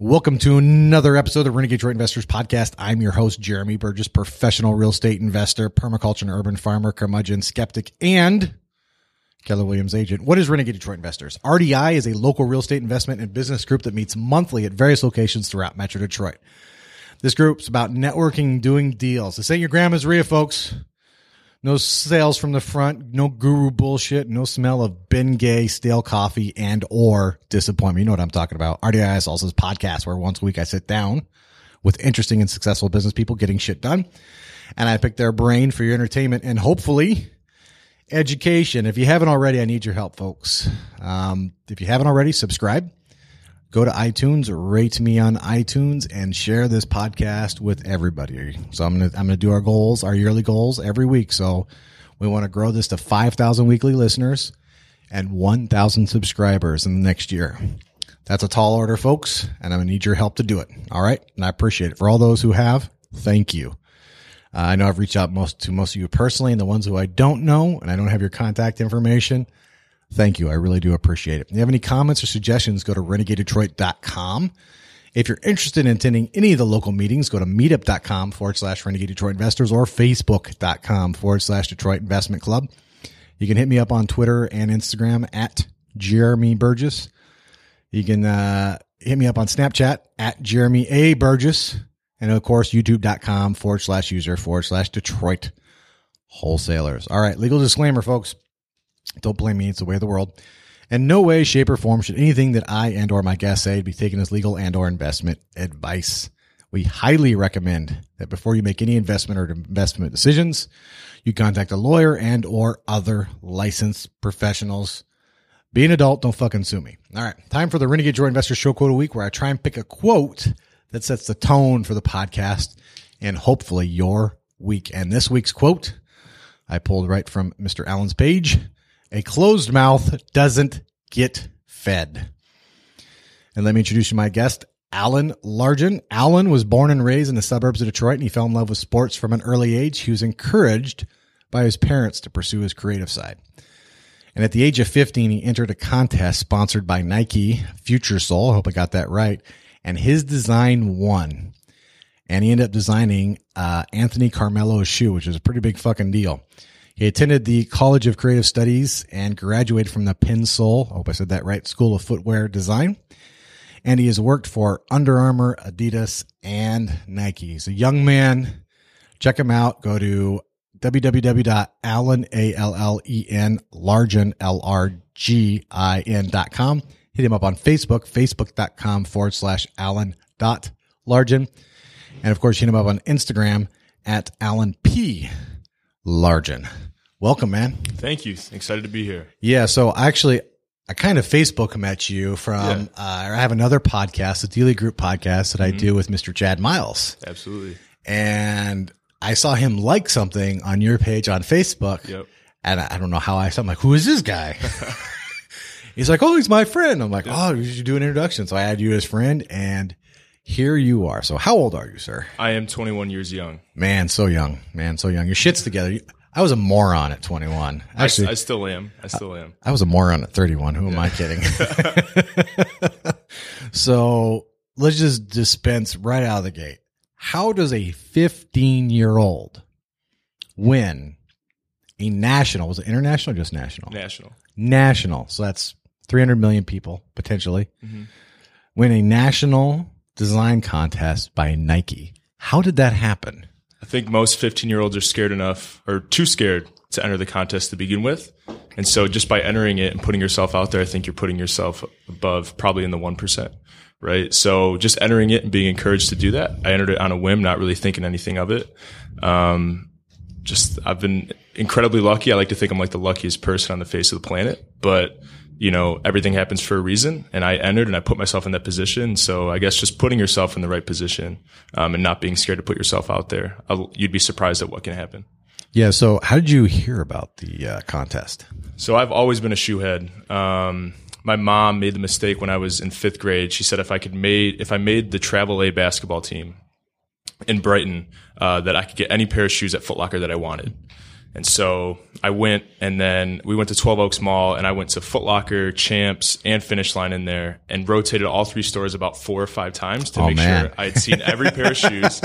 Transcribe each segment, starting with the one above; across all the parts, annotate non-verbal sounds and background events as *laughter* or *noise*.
Welcome to another episode of the Renegade Detroit Investors Podcast. I'm your host, Jeremy Burgess, professional real estate investor, permaculture and urban farmer, curmudgeon, skeptic, and Keller Williams agent. What is Renegade Detroit Investors? RDI is a local real estate investment and business group that meets monthly at various locations throughout Metro Detroit. This group's about networking, doing deals. This ain't your grandma's RIA, folks. No sales from the front, no guru bullshit, no smell of Bengay stale coffee and or disappointment. You know what I'm talking about. RDI is also a podcast where once a week I sit down with interesting and successful business people getting shit done. And I pick their brain for your entertainment and hopefully education. If you haven't already, I need your help, folks. Um, if you haven't already, subscribe go to iTunes, rate me on iTunes, and share this podcast with everybody. So I'm gonna I'm gonna do our goals, our yearly goals every week. So we want to grow this to five thousand weekly listeners and one thousand subscribers in the next year. That's a tall order, folks, and I'm gonna need your help to do it. All right, and I appreciate it for all those who have. Thank you. Uh, I know I've reached out most to most of you personally, and the ones who I don't know and I don't have your contact information. Thank you. I really do appreciate it. If you have any comments or suggestions, go to renegadedetroit.com. If you're interested in attending any of the local meetings, go to meetup.com forward slash renegade Detroit investors or facebook.com forward slash Detroit investment club. You can hit me up on Twitter and Instagram at Jeremy Burgess. You can uh, hit me up on Snapchat at Jeremy A. Burgess. And of course, youtube.com forward slash user forward slash Detroit wholesalers. All right. Legal disclaimer, folks. Don't blame me. It's the way of the world. In no way, shape, or form should anything that I and or my guests say be taken as legal and or investment advice. We highly recommend that before you make any investment or investment decisions, you contact a lawyer and or other licensed professionals. Be an adult. Don't fucking sue me. All right. Time for the Renegade Detroit Investor Show Quote a Week where I try and pick a quote that sets the tone for the podcast and hopefully your week. And this week's quote I pulled right from Mr. Allen's page. A closed mouth doesn't get fed. And let me introduce you my guest, Allen Largin. Alan was born and raised in the suburbs of Detroit and he fell in love with sports from an early age. He was encouraged by his parents to pursue his creative side. And at the age of 15, he entered a contest sponsored by Nike, Future Sole. I hope I got that right. And his design won. And he ended up designing uh, Anthony Carmelo's shoe, which is a pretty big fucking deal. He attended the College of Creative Studies and graduated from the Pensole, I hope I said that right, School of Footwear Design. And he has worked for Under Armour, Adidas, and Nike. He's a young man. Check him out. Go to www.allen, A-L-L-E-N, L-R-G-I-N dot com. Hit him up on Facebook, facebook.com forward slash Allen dot. And of course, hit him up on Instagram at Allen P. Welcome, man. Thank you. Excited to be here. Yeah. So actually, I kind of Facebook met you from, yeah. uh, I have another podcast, the Daily Group podcast that mm-hmm. I do with Mr. Chad Miles. Absolutely. And I saw him like something on your page on Facebook. Yep. And I, don't know how I saw, I'm like, who is this guy? *laughs* *laughs* he's like, oh, he's my friend. I'm like, yep. oh, you should do an introduction. So I add you as friend and here you are. So how old are you, sir? I am 21 years young. Man, so young. Man, so young. Your shit's together. I was a moron at 21. Actually, I, I still am. I still am. I, I was a moron at 31. Who yeah. am I kidding? *laughs* *laughs* so let's just dispense right out of the gate. How does a 15 year old win a national? Was it international or just national? National. National. So that's 300 million people potentially. Mm-hmm. Win a national design contest by Nike. How did that happen? I think most 15 year olds are scared enough or too scared to enter the contest to begin with. And so just by entering it and putting yourself out there, I think you're putting yourself above probably in the 1%. Right. So just entering it and being encouraged to do that. I entered it on a whim, not really thinking anything of it. Um, just, I've been incredibly lucky. I like to think I'm like the luckiest person on the face of the planet, but you know, everything happens for a reason. And I entered and I put myself in that position. So I guess just putting yourself in the right position um, and not being scared to put yourself out there, I'll, you'd be surprised at what can happen. Yeah. So how did you hear about the uh, contest? So I've always been a shoehead. Um, my mom made the mistake when I was in fifth grade. She said if I could made if I made the travel A basketball team in Brighton, uh, that I could get any pair of shoes at Footlocker that I wanted. And so I went and then we went to 12 Oaks Mall and I went to Foot Locker, Champs, and Finish Line in there and rotated all three stores about four or five times to Oh, make man. sure I had seen every pair of *laughs* shoes.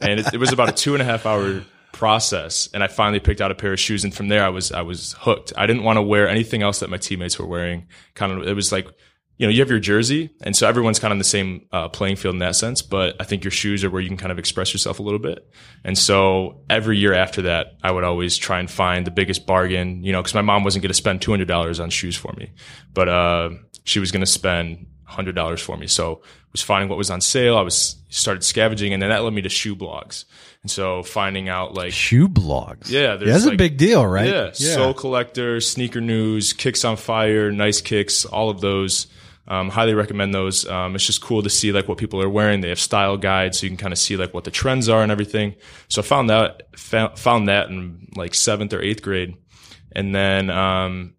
And it, it was about a two and a half hour process. And I finally picked out a pair of shoes. And from there, I was, I was hooked. I didn't want to wear anything else that my teammates were wearing. Kind of, it was like, you know, you have your jersey, and so everyone's kind of on the same uh, playing field in that sense. But I think your shoes are where you can kind of express yourself a little bit. And so every year after that, I would always try and find the biggest bargain, you know, because my mom wasn't going to spend two hundred dollars on shoes for me, but uh, she was going to spend hundred dollars for me. So I was finding what was on sale. I was started scavenging, and then that led me to shoe blogs. And so finding out like Shoe blogs. Yeah, there's that's a big deal, right? yeah, Sole Collector, Sneaker News, Kicks on Fire, Nice Kicks, all of those. Um, highly recommend those. Um, it's just cool to see like what people are wearing. They have style guides, so you can kind of see like what the trends are and everything. So I found that found, that in like seventh or eighth grade, and then um,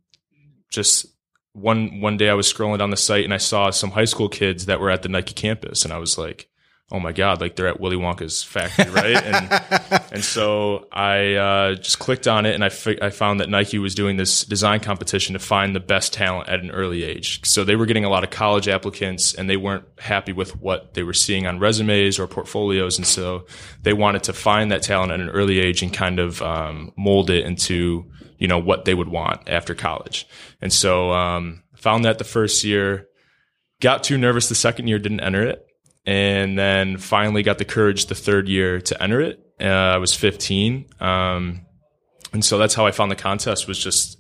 just one one day I was scrolling down the site and I saw some high school kids that were at the Nike campus, and I was like, "Oh my god!" Like they're at Willy Wonka's factory, right? and *laughs* and so I uh, just clicked on it, and I fi- I found that Nike was doing this design competition to find the best talent at an early age. So they were getting a lot of college applicants, and they weren't happy with what they were seeing on resumes or portfolios, and so they wanted to find that talent at an early age and kind of um, mold it into you know what they would want after college. And so um, found that the first year, got too nervous the second year, didn't enter it and then finally got the courage the third year to enter it. Uh, I was 15. Um, and so that's how I found the contest was just,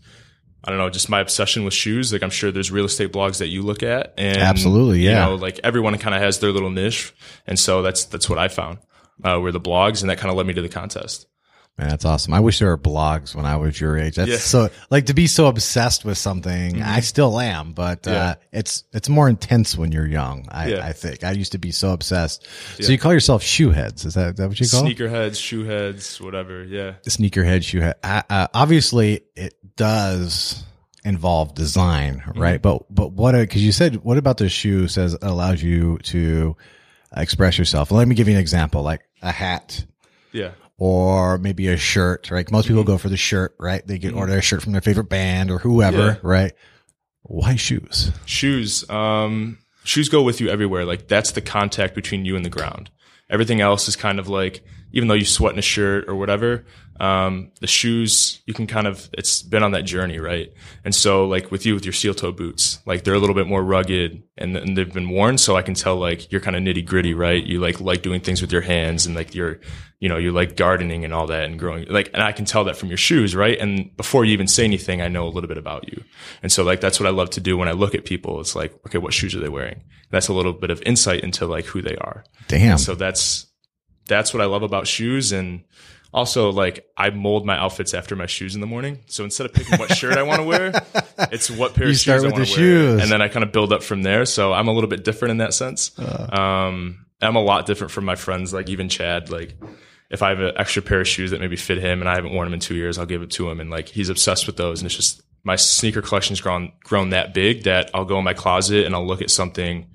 I don't know, just my obsession with shoes. Like I'm sure there's real estate blogs that you look at and Absolutely, yeah. You know, like everyone kind of has their little niche. And so that's, that's what I found, uh, were the blogs and that kind of led me to the contest. Man, that's awesome. I wish there were blogs when I was your age. That's Yeah. so like to be so obsessed with something. I still am, but uh, it's it's more intense when you're young. I, Yeah. I think I used to be so obsessed. So you call yourself shoe heads? Is that, is that what you call? it? Sneakerheads, shoe heads, whatever. Yeah. sneakerhead shoe head. Uh, obviously, it does involve design, Mm-hmm. right? But but what? Because you said what about the shoe says allows you to express yourself. Let me give you an example, like a hat Yeah. Or maybe a shirt, right? Most people go for the shirt, right? They get order a shirt from their favorite band or whoever, Yeah. right? Why shoes? shoes um shoes go with you everywhere like that's the contact between you and the ground everything else is kind of like even though you sweat in a shirt or whatever um the shoes you can kind of it's been on that journey right? And so like with you with your steel toe boots like they're a little bit more rugged and, and they've been worn so i can tell like you're kind of nitty gritty right? You like like doing things with your hands and like you're you know you like gardening and all that and growing like and i can tell that from your shoes right? And before you even say anything i know a little bit about you. And so like that's what i love to do when i look at people. It's like okay what shoes are they wearing? That's a little bit of insight into like who they are. Damn. so that's that's what i love about shoes and also like i mold my outfits after my shoes in the morning so instead of picking what shirt i want to wear *laughs* it's what pair You of shoes i want to wear shoes. and then i kind of build up from there so i'm a little bit different in that sense um i'm a lot different from my friends like even chad like if I have an extra pair of shoes that maybe fit him and I haven't worn them in two years, I'll give it to him. And like he's obsessed with those. And it's just my sneaker collection's grown grown that big that I'll go in my closet and I'll look at something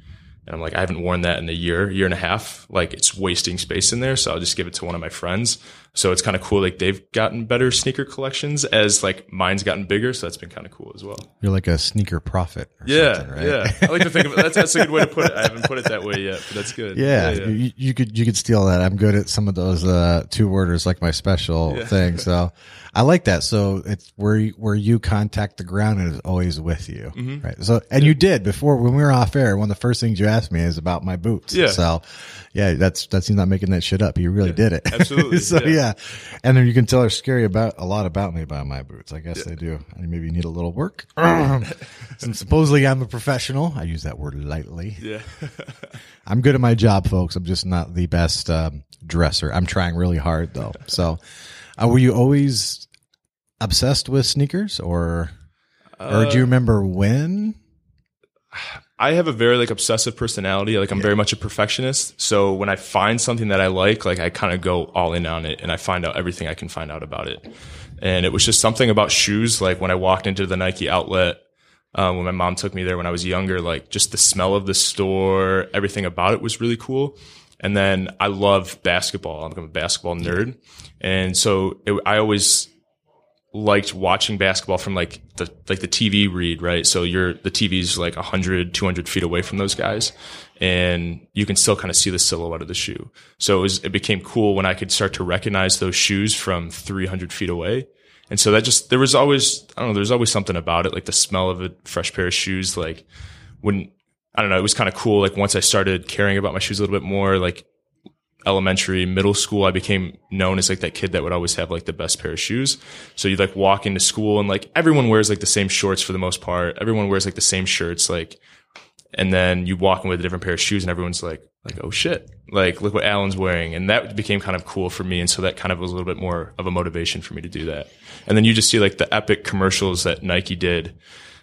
and I'm like, I haven't worn that in a year, year and a half. Like it's wasting space in there. So I'll just give it to one of my friends. So it's kind of cool. Like they've gotten better sneaker collections as like mine's gotten bigger. So that's been kind of cool as well. You're like a sneaker prophet. Or Yeah. something, right? Yeah. I like to think of it. That's, that's a good way to put it. I haven't put it that way yet, but that's good. Yeah, yeah. You, you could you could steal that. I'm good at some of those uh, two worders, like my special thing. So *laughs* I like that. So it's where you, where you contact the ground and is always with you, Mm-hmm. right? So and you did before when we were off air. One of the first things you asked me is about my boots. Yeah. So yeah, that's that's he's not making that shit up. He really did it. *laughs* absolutely, so yeah. yeah. and then you can tell they're scary about a lot about me by my boots. I guess they do. And maybe you need a little work. *laughs* Since supposedly I'm a professional, I use that word lightly. Yeah. *laughs* I'm good at my job, folks. I'm just not the best um, dresser. I'm trying really hard though. So, uh, were you always obsessed with sneakers, or or do you remember when? *sighs* I have a very like obsessive personality. Like I'm very much a perfectionist. So when I find something that I like, like I kind of go all in on it and I find out everything I can find out about it. And it was just something about shoes. Like when I walked into the Nike outlet, um, when my mom took me there when I was younger, like just the smell of the store, everything about it was really cool. And then I love basketball. I'm a basketball nerd. And so it, I always liked watching basketball from like the like the TV read, right? So you're the TV's like 100, 200 feet away from those guys, and you can still kind of see the silhouette of the shoe. So it was it became cool when I could start to recognize those shoes from 300 feet away. And so that just there was always I don't know there's always something about it like the smell of a fresh pair of shoes like when I don't know it was kind of cool like once I started caring about my shoes a little bit more like elementary, middle school, I became known as like that kid that would always have like the best pair of shoes. So you'd like walk into school and like everyone wears like the same shorts for the most part. Everyone wears like the same shirts, like, and then you walk in with a different pair of shoes and everyone's like, like, oh shit, like look what Allen's wearing. And that became kind of cool for me. And so that kind of was a little bit more of a motivation for me to do that. And then you just see like the epic commercials that Nike did.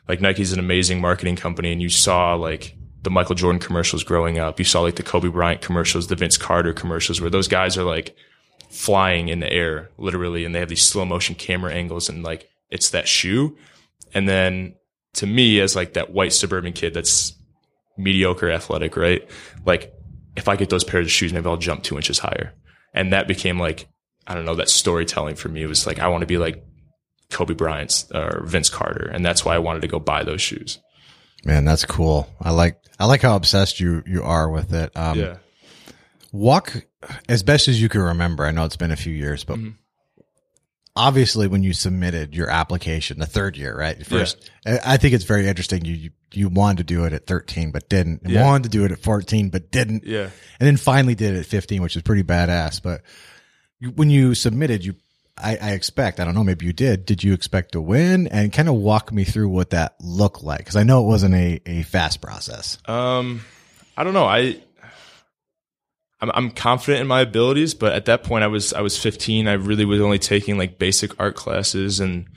Like Nike's an amazing marketing company and you saw like the Michael Jordan commercials growing up. You saw like the Kobe Bryant commercials, the Vince Carter commercials, where those guys are like flying in the air, literally, and they have these slow motion camera angles, and like it's that shoe. And then to me, as like that white suburban kid that's mediocre athletic, right? Like if I get those pairs of shoes, maybe I'll jump two inches higher. And that became like, I don't know, that storytelling for me was like, I want to be like Kobe Bryant or Vince Carter. And that's why I wanted to go buy those shoes. Man, that's cool. I like I like how obsessed you you are with it. Um, Yeah. Walk as best as you can remember. I know it's been a few years, but Mhm. obviously, when you submitted your application, the third year, right? First, I I think it's very interesting. You you, you wanted to do it at thirteen, but didn't. Yeah. Wanted to do it at fourteen, but didn't. Yeah. And then finally did it at fifteen, which is pretty badass. But you, when you submitted, you I, I expect, I don't know, maybe you did. Did you expect to win? And kind of walk me through what that looked like. Cause I know it wasn't a, a fast process. Um, I don't know. I, I'm, I'm confident in my abilities, but at that point I was, I was 15. I really was only taking like basic art classes and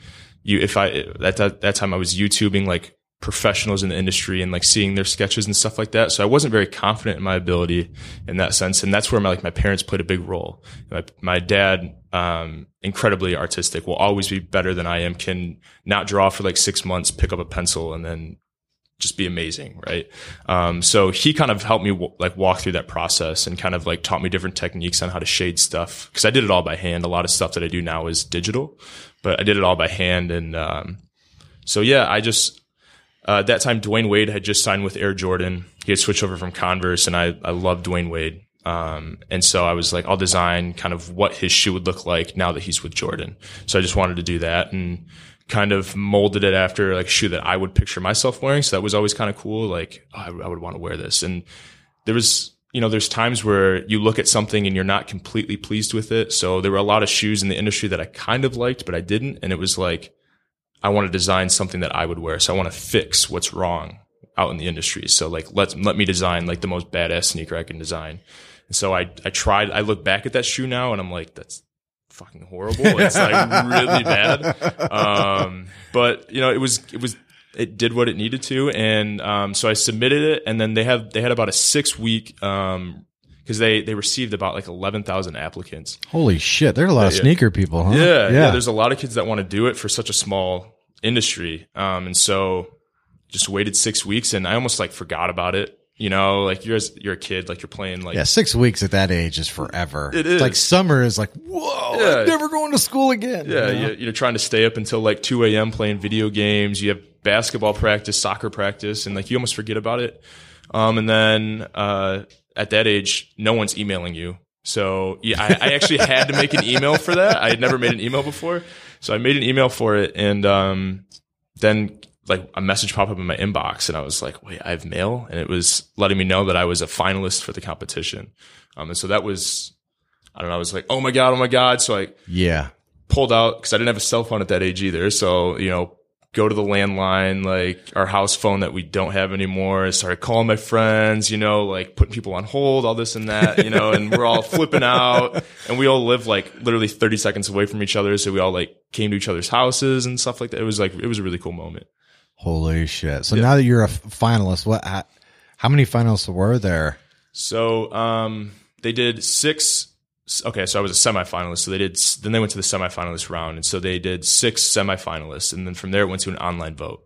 you, if I, at that, that time I was YouTubing like professionals in the industry and like seeing their sketches and stuff like that. So I wasn't very confident in my ability in that sense. And that's where my, like my parents played a big role. My, my dad, um, incredibly artistic, will always be better than I am, can not draw for like six months, pick up a pencil and then just be amazing, right? Um, so he kind of helped me w- like walk through that process and kind of like taught me different techniques on how to shade stuff because I did it all by hand. A lot of stuff that I do now is digital, but I did it all by hand. And um, so yeah, I just uh, at that time Dwyane Wade had just signed with Air Jordan. He had switched over from Converse, and I I love Dwyane Wade. Um, and so I was like, I'll design kind of what his shoe would look like now that he's with Jordan. So I just wanted to do that and kind of molded it after like a shoe that I would picture myself wearing. So that was always kind of cool. Like, oh, I, I would want to wear this. And there was, you know, there's times where you look at something and you're not completely pleased with it. So there were a lot of shoes in the industry that I kind of liked, but I didn't. And it was like, I want to design something that I would wear. So I want to fix what's wrong out in the industry. So like, let, let me design like the most badass sneaker I can design. And so I, I tried, I look back at that shoe now and I'm like, that's fucking horrible. It's like really bad. *laughs* Um, but you know, it was, it was, it did what it needed to. And, um, so I submitted it and then they have, they had about a six week, um, cause they, they received about like 11,000 applicants. Holy shit. There are a lot of Yeah. sneaker people, huh? Yeah, yeah. There's a lot of kids that want to do it for such a small industry. Um, and so just waited six weeks and I almost like forgot about it. You know, like you're, you're a kid, like you're playing like, Yeah, six weeks at that age is forever. It's. Like summer is like, whoa, Yeah. I'm never going to school again. yeah, you know? you- you're trying to stay up until like 2 a.m. playing video games. You have basketball practice, soccer practice, and like you almost forget about it. Um, and then, uh, at that age, no one's emailing you. So yeah, I, I actually *laughs* had to make an email for that. I had never made an email before. So I made an email for it and, um, then like a message popped up in my inbox and I was like, wait, I have mail. And it was letting me know that I was a finalist for the competition. Um, and so that was, I don't know, I was like, oh my God, oh my God. So I Yeah. pulled out because I didn't have a cell phone at that age either. So, you know, go to the landline, like our house phone that we don't have anymore. I started calling my friends, you know, like putting people on hold, all this and that, you know, and we're all flipping out and we all live like literally 30 seconds away from each other. So we all like came to each other's houses and stuff like that. It was like, it was a really cool moment. Holy shit. So now that you're a finalist, what, how, how many finalists were there? So um, they did six. Okay, so I was a semifinalist. So they did. Then they went to the semifinalist round, and so they did six semifinalists, and then from there it went to an online vote.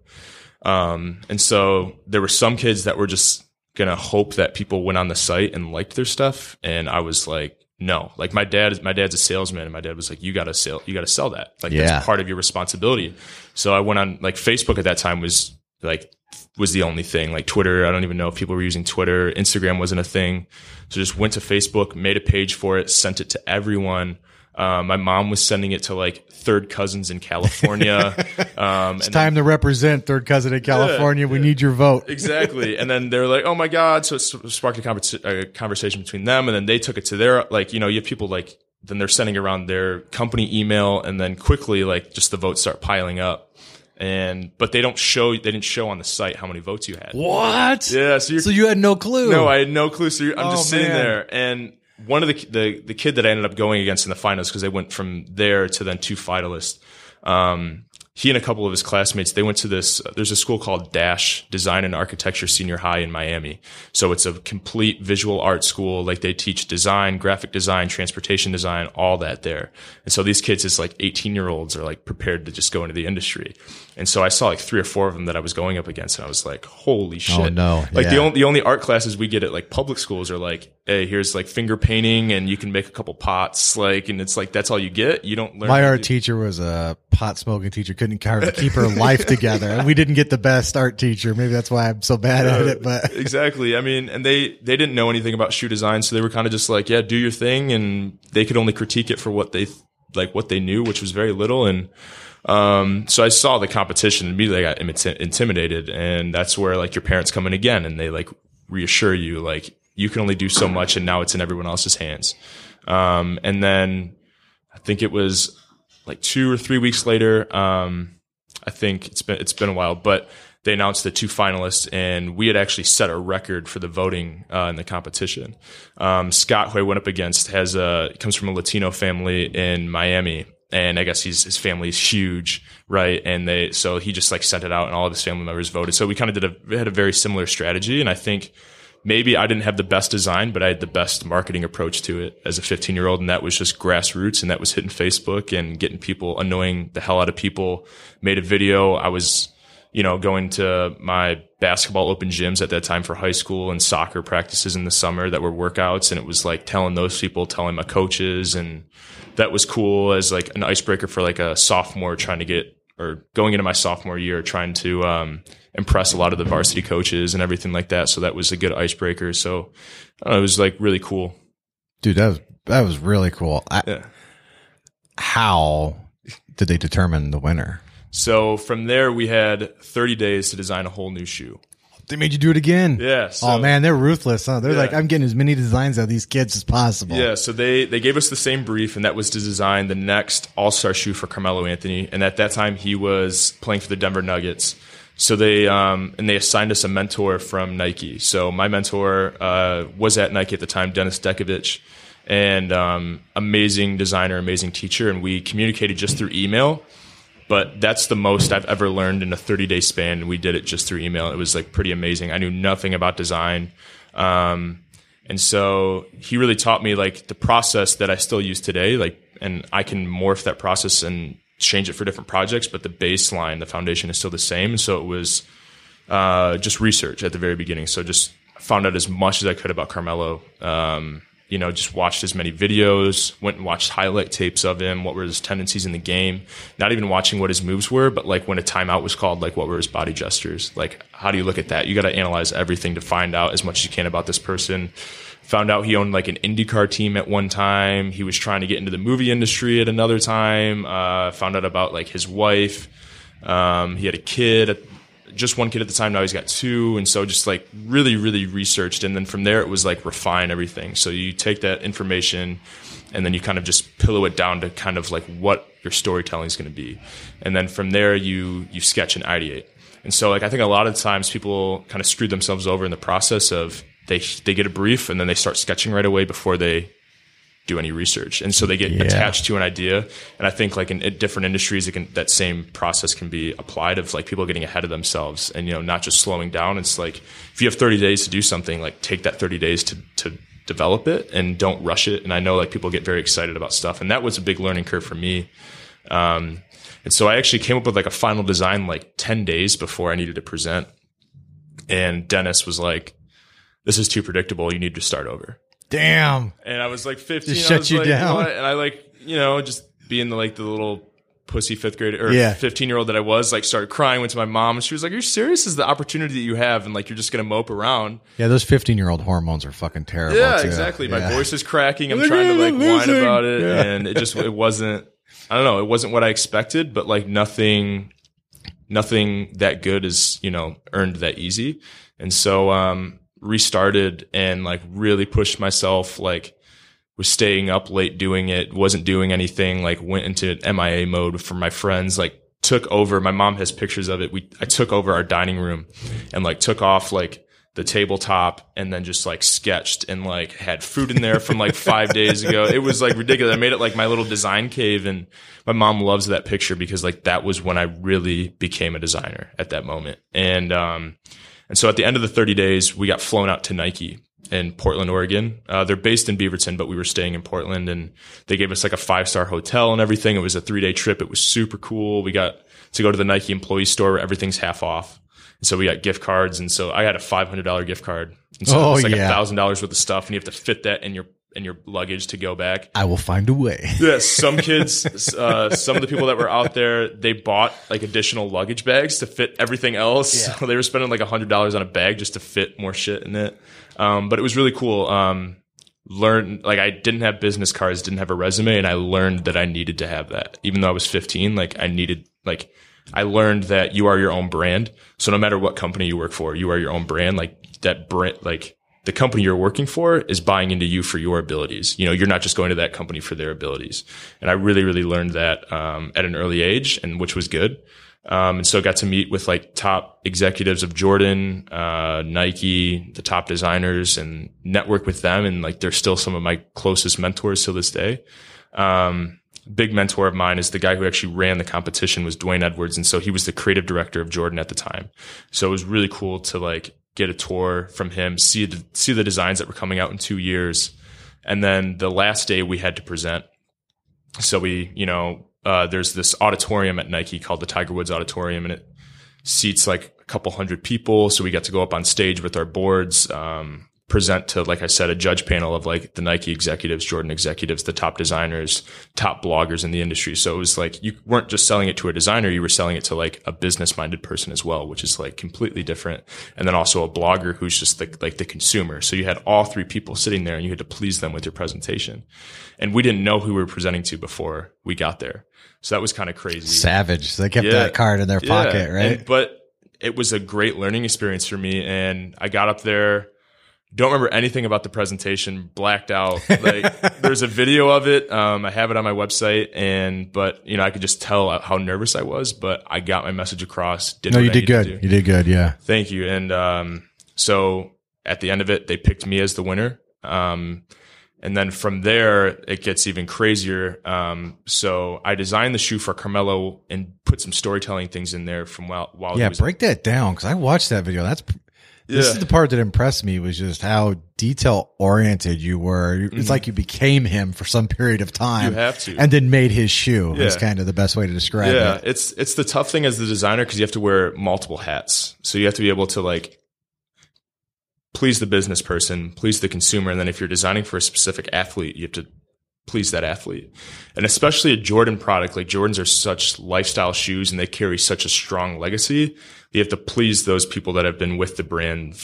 Um, and so there were some kids that were just gonna hope that people went on the site and liked their stuff, and I was like, no. Like my dad, my dad's a salesman, and my dad was like, "You got to sell, you got to sell that. Like Yeah. that's part of your responsibility." So I went on like Facebook at that time was like was the only thing. Like Twitter, I don't even know if people were using Twitter. Instagram wasn't a thing. So just went to Facebook, made a page for it, sent it to everyone. Um, my mom was sending it to like third cousins in California. *laughs* um, It's time to represent third cousin in California. we need your vote. *laughs* exactly. And then they're like, "Oh my god!" So it sparked a, convers- a conversation between them, and then they took it to their like, you know, you have people like then they're sending around their company email, and then quickly like just the votes start piling up, and but they don't show they didn't show on the site how many votes you had. What? Yeah, so you're So you had no clue. no, I had no clue. So you're, I'm Oh, just sitting man. there, and one of the the the kid that I ended up going against in the finals because they went from there to then two finalists. Um, he and a couple of his classmates they went to this. There's a school called Dash Design and Architecture Senior High in Miami. So it's a complete visual art school. Like they teach design, graphic design, transportation design, all that there. And so these kids, it's like 18 year olds, are like prepared to just go into the industry. And so I saw like three or four of them that I was going up against, and I was like, "Holy oh, shit!" Oh, no. Like the only the only art classes we get at like public schools are like, hey, here's like finger painting and you can make a couple pots, like, and it's like that's all you get. You don't learn. My art do- teacher was a pot smoking teacher. Couldn't keep her life together, and we didn't get the best art teacher. Maybe that's why I'm so bad at it. But *laughs* exactly. I mean, and they they didn't know anything about shoe design, so they were kind of just like, yeah, do your thing, and they could only critique it for what they like what they knew, which was very little. And um, so I saw the competition immediately I got imiti- intimidated, and that's where like your parents come in again, and they like reassure you like you can only do so much, and now it's in everyone else's hands. Um, and then I think it was like two or three weeks later. Um, I think it's been it's been a while, but they announced the two finalists, and we had actually set a record for the voting uh, in the competition. Um, Scott, who I went up against, has a comes from a Latino family in Miami, and I guess his his is huge, right? And they so he just like sent it out, and all of his family members voted. So we kind of did a had a very similar strategy, and I think maybe I didn't have the best design, but I had the best marketing approach to it as a 15 year old. And that was just grassroots and that was hitting Facebook and getting people annoying the hell out of people. Made a video. I was, you know, going to my basketball open gyms at that time for high school and soccer practices in the summer that were workouts. And it was like telling those people, telling my coaches. And that was cool as like an icebreaker for like a sophomore trying to get or going into my sophomore year trying to um, impress a lot of the varsity coaches and everything like that. So that was a good icebreaker. So I don't know, it was like really cool. dude, that was that was really cool. I, Yeah. how did they determine the winner? So from there, we had 30 days to design a whole new shoe. They made you do it again. Yeah. So, oh man, they're ruthless. Huh? They're Yeah. like, I'm getting as many designs out of these kids as possible. Yeah, so they they gave us the same brief, and that was to design the next All Star shoe for Carmelo Anthony. And at that time, he was playing for the Denver Nuggets. So they um, and they assigned us a mentor from Nike. So my mentor uh, was at Nike at the time, Dennis Dekovich, and um, amazing designer, amazing teacher. And we communicated just through email. But that's the most I've ever learned in a 30 day span. We did it just through email. It was like pretty amazing. I knew nothing about design. Um, and so he really taught me like the process that I still use today. Like, and I can morph that process and change it for different projects, but the baseline, the foundation is still the same. And so it was, uh, just research at the very beginning. So just found out as much as I could about Carmelo. Um, you know, just watched as many videos, went and watched highlight tapes of him, what were his tendencies in the game, not even watching what his moves were, but like when a timeout was called, like what were his body gestures? Like, how do you look at that? You got to analyze everything to find out as much as you can about this person. Found out he owned like an IndyCar team at one time. He was trying to get into the movie industry at another time. Uh, found out about like his wife. Um, he had a kid, at, just one kid at the time. Now he's got two, and so just like really, really researched. And then from there, it was like refine everything. So you take that information, and then you kind of just pillow it down to kind of like what your storytelling is going to be. And then from there, you you sketch and ideate. And so like I think a lot of times people kind of screw themselves over in the process of they they get a brief and then they start sketching right away before they do any research, and so they get Yeah. attached to an idea. And I think like in, in different industries, it can that same process can be applied of like people getting ahead of themselves and you know not just slowing down. It's like if you have 30 days to do something, like take that 30 days to to develop it and don't rush it. And I know like people get very excited about stuff, and that was a big learning curve for me. Um, and so I actually came up with like a final design like 10 days before I needed to present. And Dennis was like, this is too predictable. You need to start over. Damn. And I was like 15. Just shut you like, down? "What?" And I like, you know, just being the like the little pussy fifth grader or Yeah. 15 year old that I was, like started crying, went to my mom and she was like, Are you serious? This is the opportunity that you have and like you're just gonna mope around. Yeah, those 15 year old hormones are fucking terrible. Yeah, too. exactly. My voice is cracking. I'm trying to like whine about it, Yeah. and it just it wasn't. I don't know. It wasn't what I expected, but like nothing, nothing that good is you know earned that easy, and so um restarted and like really pushed myself. Like was staying up late doing it, wasn't doing anything. Like went into MIA mode for my friends. Like took over. My mom has pictures of it. We I took over our dining room, and like took off like the tabletop and then just like sketched and like had food in there from like five days ago. It was like ridiculous. I made it like my little design cave and my mom loves that picture because like that was when I really became a designer at that moment. And, um, and so at the end of the 30 days, we got flown out to Nike in Portland, Oregon. Uh, they're based in Beaverton, but we were staying in Portland and they gave us like a five star hotel and everything. It was a three day trip. It was super cool. We got to go to the Nike employee store where everything's half off. And so we got gift cards. And so I had a $500 gift card. And so Oh, it's like a yeah. thousand dollars worth of stuff and you have to fit that in your, in your luggage to go back. I will find a way. *laughs* Yeah, some *laughs* kids, uh, some of the people that were out there, they bought like additional luggage bags to fit everything else. Yeah. So *laughs* they were spending like a hundred dollars on a bag just to fit more shit in it. Um, but it was really cool. Um, learn like I didn't have business cards, didn't have a resume, and I learned that I needed to have that. Even though I was 15, like I needed like I learned that you are your own brand. So no matter what company you work for, you are your own brand. Like that brand, like the company you're working for is buying into you for your abilities. You know, you're not just going to that company for their abilities. And I really, really learned that, um, at an early age and which was good. Um, and so I got to meet with like top executives of Jordan, uh, Nike, the top designers and network with them. And like, they're still some of my closest mentors till this day. Um, big mentor of mine is the guy who actually ran the competition was D'Wayne Edwards. And so he was the creative director of Jordan at the time. So it was really cool to like get a tour from him, see the, see the designs that were coming out in two years. And then the last day we had to present. So we, you know, uh, there's this auditorium at Nike called the Tiger Woods Auditorium and it seats like a couple hundred people. So we got to go up on stage with our boards, um, present to, like I said, a judge panel of like the Nike executives, Jordan executives, the top designers, top bloggers in the industry. So it was like you weren't just selling it to a designer, you were selling it to like a business minded person as well, which is like completely different. And then also a blogger who's just the, like the consumer. So you had all three people sitting there and you had to please them with your presentation. And we didn't know who we were presenting to before we got there. So that was kind of crazy. Savage. They kept Yeah. that card in their pocket, right? And- but it was a great learning experience for me. And I got up there, don't remember anything about the presentation, blacked out. Like *laughs* there's a video of it. Um, I have it on my website and, but you know, I could just tell how nervous I was, but I got my message across. Did no, you I did good. You did good. Yeah. Thank you. And um, so at the end of it, they picked me as the winner. Um, and then from there, it gets even crazier. Um, so I designed the shoe for Carmelo and put some storytelling things in there from while while he Yeah. Break that down because I watched that video. That's this is the part that impressed me was just how detail oriented you were. It's like you became him for some period of time. Mm-hmm. You have to. and then made his shoe. Is kind of the best way to describe yeah, it. it's it's the tough thing as the designer because you have to wear multiple hats. So you have to be able to like please the business person, please the consumer, and then if you're designing for a specific athlete, you have to please that athlete. And especially a Jordan product, like Jordans are such lifestyle shoes and they carry such a strong legacy. You have to please those people that have been with the brand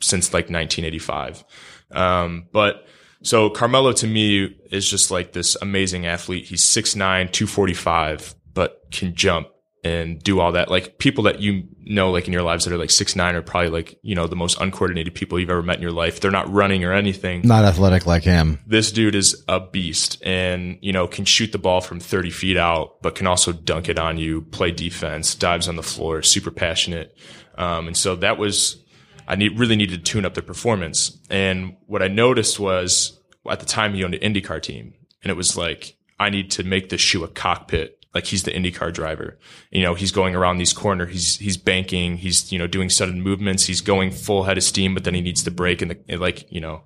since like 1985. Um, but so Carmelo to me is just like this amazing athlete. He's 6'9, 245, but can jump and do all that. Like people that you know, like in your lives that are like six nine are probably like, you know, the most uncoordinated people you've ever met in your life. They're not running or anything Not athletic like him. this dude is a beast and, you know, can shoot the ball from 30 feet out, but can also dunk it on you, play defense, dives on the floor, super passionate. Um, and so that was, I need, really needed to tune up the performance. And what I noticed was at the time he owned an IndyCar team and it was like, I need to make this shoe a cockpit. Like he's the IndyCar driver. You know, he's going around these corner. He's, he's banking. He's, you know, doing sudden movements. He's going full head of steam, but then he needs to brake and the, like, you know,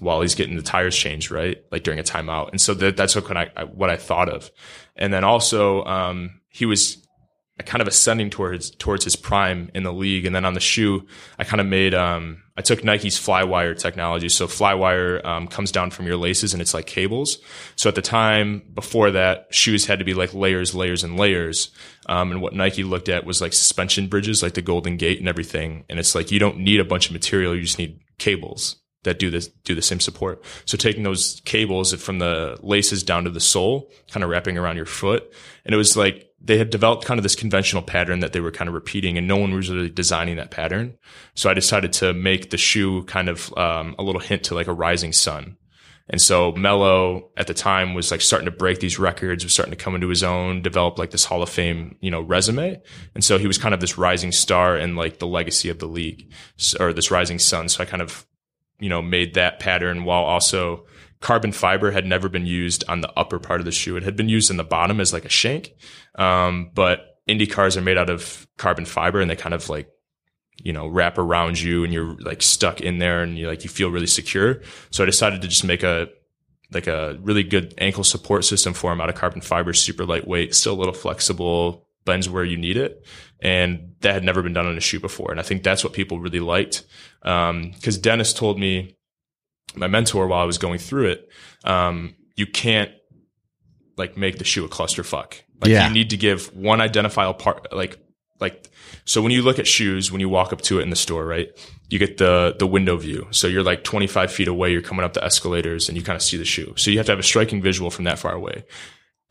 while he's getting the tires changed, right? Like during a timeout. And so that, that's what I, I, what I thought of. And then also, um, he was kind of ascending towards towards his prime in the league. And then on the shoe, I kind of made um, I took Nike's Flywire technology. So Flywire um, comes down from your laces and it's like cables. So at the time before that, shoes had to be like layers, layers, and layers. Um, and what Nike looked at was like suspension bridges, like the Golden Gate and everything. And it's like you don't need a bunch of material; you just need cables that do this do the same support. So taking those cables from the laces down to the sole, kind of wrapping around your foot, and it was like they had developed kind of this conventional pattern that they were kind of repeating, and no one was really designing that pattern. So I decided to make the shoe kind of um, a little hint to like a rising sun. And so Melo at the time was like starting to break these records, was starting to come into his own, develop like this Hall of Fame, you know, resume. And so he was kind of this rising star and like the legacy of the league or this rising sun. So I kind of you know, made that pattern while also carbon fiber had never been used on the upper part of the shoe. It had been used in the bottom as like a shank. Um, but Indy cars are made out of carbon fiber and they kind of like, you know, wrap around you and you're like stuck in there and you like, you feel really secure. So I decided to just make a, like a really good ankle support system for him out of carbon fiber, super lightweight, still a little flexible, bends where you need it. And that had never been done on a shoe before. And I think that's what people really liked. Um, cause Dennis told me, my mentor, while I was going through it, um, you can't like make the shoe a clusterfuck. Like Yeah. you need to give one identifiable part, like, like, so when you look at shoes, when you walk up to it in the store, right, you get the, the window view. So you're like 25 feet away, you're coming up the escalators and you kind of see the shoe. So you have to have a striking visual from that far away.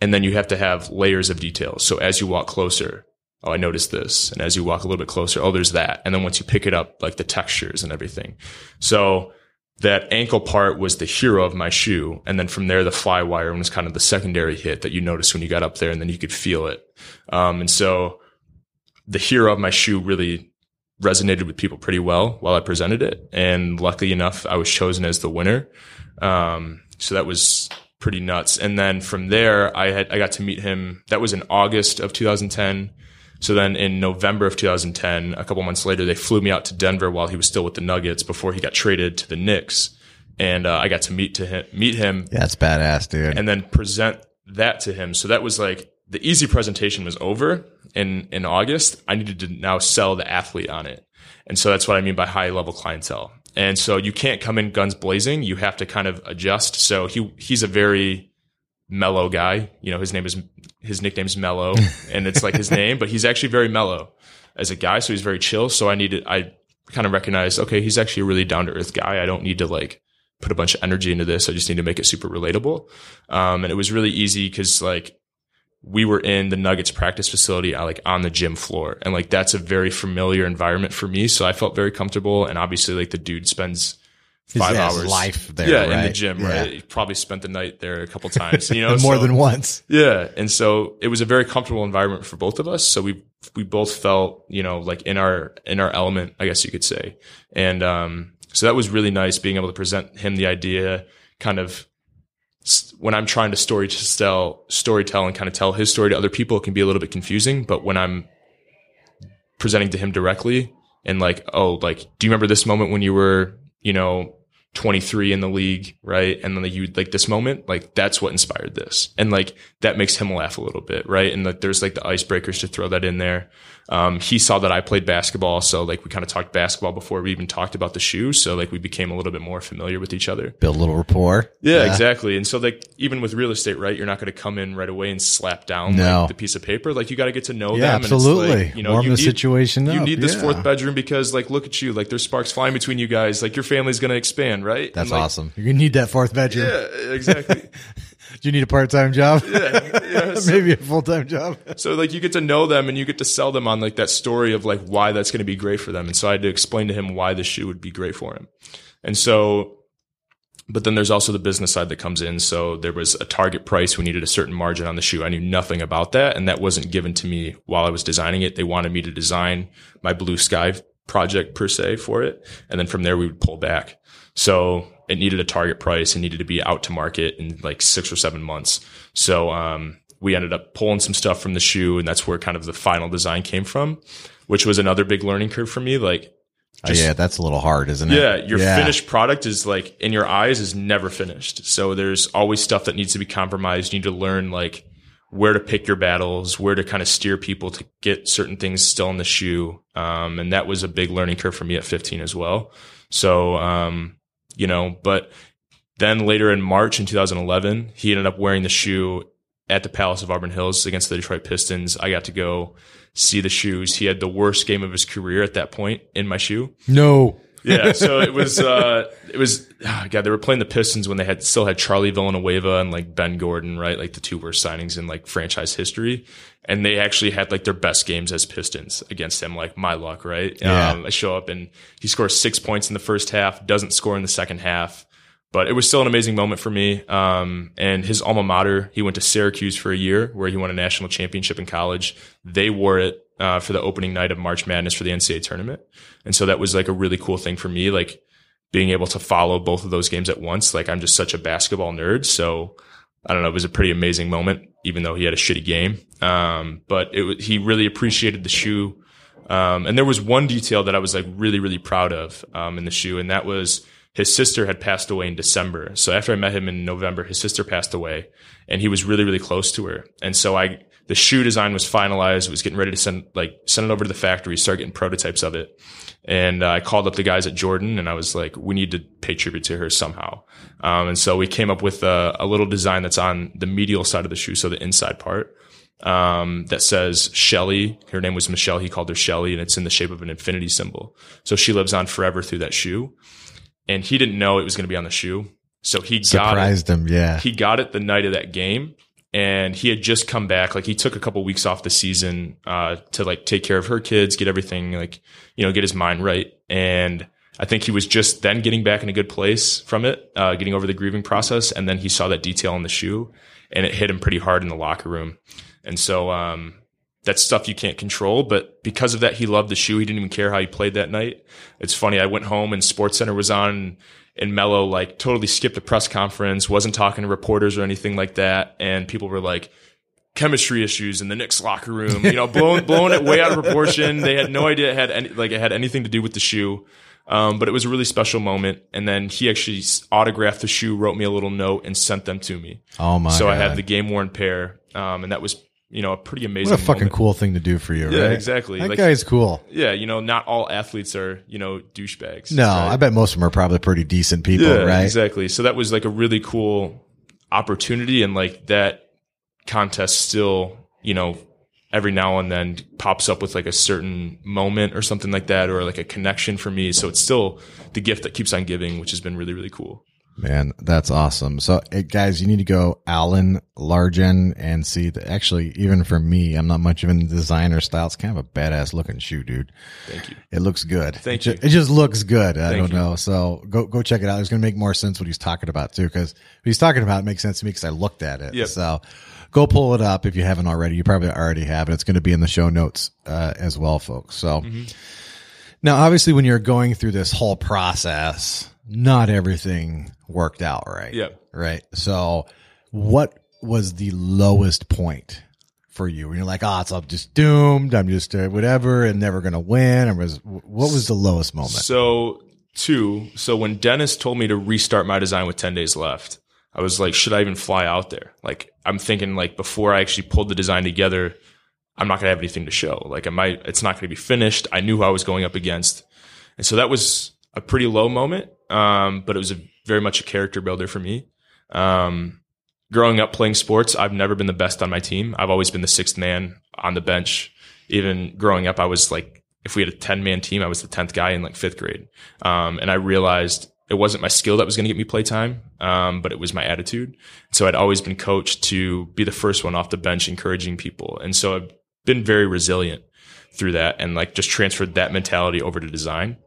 And then you have to have layers of details. So as you walk closer, oh, I noticed this. And as you walk a little bit closer, oh, there's that. And then once you pick it up, like the textures and everything. So that ankle part was the hero of my shoe. And then from there, the Flywire was kind of the secondary hit that you noticed when you got up there and then you could feel it. Um, and so the hero of my shoe really resonated with people pretty well while I presented it. And luckily enough, I was chosen as the winner. Um, so that was pretty nuts. And then from there, I had, I got to meet him. That was in August of 2010. So then in November of 2010, a couple months later, they flew me out to Denver while he was still with the Nuggets before he got traded to the Knicks. And uh, I got to meet to him, meet him Yeah, that's badass, dude. and then present that to him. So that was like the easy presentation was over in in August. I needed to now sell the athlete on it. And so that's what I mean by high level clientele. And so you can't come in guns blazing. You have to kind of adjust. So he he's a very mellow guy. You know, his name is his nickname's Melo, and it's like his *laughs* name, but he's actually very mellow as a guy. So he's very chill. So I needed I kind of recognized, okay, he's actually a really down to earth guy. I don't need to like put a bunch of energy into this. I just need to make it super relatable. Um, and it was really easy because like we were in the Nuggets practice facility, uh, like on the gym floor, and like that's a very familiar environment for me. So I felt very comfortable. And obviously, like the dude spends five hours life there, yeah, in the gym, Yeah. right? He probably spent the night there a couple times, you know, *laughs* More so- than once. yeah, and so it was a very comfortable environment for both of us. So we we both felt, you know, like in our in our element, I guess you could say. And um, so that was really nice being able to present him the idea, kind of when I'm trying to story to tell storytell and kind of tell his story to other people, it can be a little bit confusing. But when I'm presenting to him directly and like, oh, like, do you remember this moment when you were, you know, 23 in the league, right? And then you like this moment, like that's what inspired this. And like that makes him laugh a little bit, right? And like there's like the icebreakers to throw that in there. Um, he saw that I played basketball. So like we kind of talked basketball before we even talked about the shoe. So like we became a little bit more familiar with each other. Build a little rapport. Yeah, exactly. And so like even with real estate, right? You're not going to come in right away and slap down No. like the piece of paper. Like you got to get to know Yeah, them. Absolutely. it's like, you know, Warm you the need, situation You up. need this Yeah. fourth bedroom because like look at you, like there's sparks flying between you guys. Like your family's going to expand, right? That's And, like, awesome. You need that fourth bedroom. Yeah, exactly. *laughs* Do you need a part time job? yeah, yeah. *laughs* So, Maybe a full time job. so like you get to know them and you get to sell them on like that story of like why that's going to be great for them. And so I had to explain to him why this shoe would be great for him. And so, but then there's also the business side that comes in. So there was a target price. We needed a certain margin on the shoe. I knew nothing about that. And that wasn't given to me while I was designing it. They wanted me to design my blue sky project per se for it. And then from there we would pull back. So it needed a target price and needed to be out to market in like six or seven months. So, um, we ended up pulling some stuff from the shoe and that's where kind of the final design came from, which was another big learning curve for me. Like, Oh, yeah, that's a little hard, isn't it? yeah, your finished product is like in your eyes is never finished. So there's always stuff that needs to be compromised. You need to learn like where to pick your battles, where to kind of steer people to get certain things still in the shoe. Um, and that was a big learning curve for me at 15 as well. So, um, you know, but then later in March in 2011, he ended up wearing the shoe at the Palace of Auburn Hills against the Detroit Pistons. I got to go see the shoes. He had the worst game of his career at that point in my shoe. No. Yeah, so it was uh it was oh God, they were playing the Pistons when they had still had Charlie Villanueva and like Ben Gordon, right? Like the two worst signings in like franchise history. And they actually had like their best games as Pistons against him, like my luck, right? Yeah. Um, I show up and he scores six points in the first half, doesn't score in the second half. But it was still an amazing moment for me. Um, and his alma mater, he went to Syracuse for a year where he won a national championship in college. They wore it uh, for the opening night of March Madness for the NCAA tournament. And so that was like a really cool thing for me, like being able to follow both of those games at once. Like I'm just such a basketball nerd. So I don't know, it was a pretty amazing moment, even though he had a shitty game. Um, but it he really appreciated the shoe. Um, and there was one detail that I was like really, really proud of, um, in the shoe. And that was his sister had passed away in December. So after I met him in November, his sister passed away and he was really, really close to her. And so I, the shoe design was finalized, was getting ready to send, like, send it over to the factory, start getting prototypes of it. And uh, I called up the guys at Jordan and I was like, we need to pay tribute to her somehow. Um, and so we came up with a, a little design that's on the medial side of the shoe. So the inside part um, that says Shelly. Her name was Michelle. He called her Shelly, and it's in the shape of an infinity symbol. So she lives on forever through that shoe. And he didn't know it was going to be on the shoe. So he got it. Surprised him. Yeah. He got it the night of that game. And he had just come back. Like he took a couple weeks off the season uh, to like take care of her kids, get everything like you know, get his mind right. And I think he was just then getting back in a good place from it, uh, getting over the grieving process. And then he saw that detail on the shoe, and it hit him pretty hard in the locker room. And so um, that's stuff you can't control. But because of that, he loved the shoe. He didn't even care how he played that night. It's funny. I went home and Sports Center was on, and Melo like totally skipped a press conference, wasn't talking to reporters or anything like that. And people were like, chemistry issues in the Knicks locker room, you know, blowing *laughs* blowing it way out of proportion. They had no idea it had any like it had anything to do with the shoe. Um, but it was a really special moment. And then he actually autographed the shoe, wrote me a little note, and sent them to me. Oh my. so I God. had the game worn pair, um, and that was you know a pretty amazing. What a fucking moment. cool thing to do for you, right? Yeah, right? exactly. That Like- guy's cool. Yeah, you know, not all athletes are you know douchebags. No, right? I bet most of them are probably pretty decent people, yeah, right? exactly. So that was like a really cool opportunity, and like that contest still, you know, every now and then pops up with like a certain moment or something like that, or like a connection for me. So it's still the gift that keeps on giving, which has been really, really cool. Man, that's awesome. So, eh, guys, you need to go Allen Largin and see the, actually, even for me, I'm not much of a designer style. It's kind of a badass looking shoe, dude. Thank you. It looks good. Thank it, you. it just looks good. I Thank don't you. know. So go, go check it out. It's going to make more sense what he's talking about too. Cause what he's talking about makes sense to me because I looked at it. Yep. So go pull it up if you haven't already. You probably already have, and it's going to be in the show notes, uh, as well, folks. So Mm-hmm. now, obviously, when you're going through this whole process, not everything worked out right. Yep. Right. So what was the lowest point for you? When you're like, oh, it's I'm just doomed. I'm just uh, whatever and never going to win. Or was, what was the lowest moment? So two. So when Dennis told me to restart my design with 10 days left, I was like, should I even fly out there? Like, I'm thinking like before I actually pulled the design together, I'm not gonna have anything to show. Like, I might, it's not gonna be finished. I knew who I was going up against. And so that was a pretty low moment. Um, but it was a very much a character builder for me. Um, growing up playing sports, I've never been the best on my team. I've always been the sixth man on the bench. Even growing up, I was like, if we had a 10 man team, I was the 10th guy in like fifth grade. Um, and I realized it wasn't my skill that was going to get me play time, um, but it was my attitude. So I'd always been coached to be the first one off the bench, encouraging people. And so I've been very resilient through that and like just transferred that mentality over to design.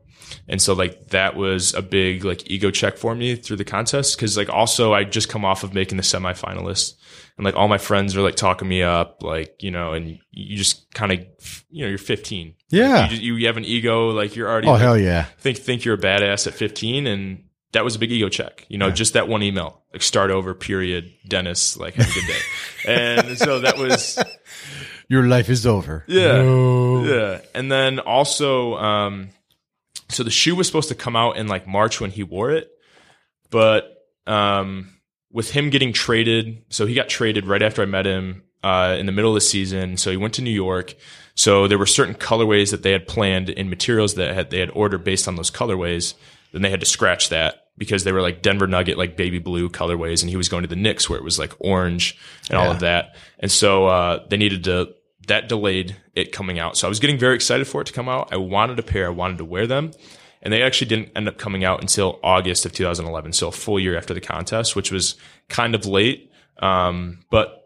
And so like that was a big like ego check for me through the contest. Cause like also I just come off of making the semifinalists and like all my friends are like talking me up, like, you know, and you just kind of, you know, you're 15. Yeah. Like, you, you have an ego, like you're already Oh, like, hell yeah. think, think you're a badass at 15. And that was a big ego check, you know, just that one email, like start over, period, Dennis, like have a good day. *laughs* and so that was, Your life is over. yeah. No. Yeah. And then also, um, so the shoe was supposed to come out in like March when he wore it, but um, with him getting traded, so he got traded right after I met him uh, in the middle of the season. So he went to New York. So there were certain colorways that they had planned in materials that had, they had ordered based on those colorways. Then they had to scratch that because they were like Denver Nugget, like baby blue colorways. And he was going to the Knicks where it was like orange and all of that. And so, uh, they needed to, that delayed it coming out. So I was getting very excited for it to come out. I wanted a pair. I wanted to wear them. And they actually didn't end up coming out until August of 2011. So a full year after the contest, which was kind of late. Um, but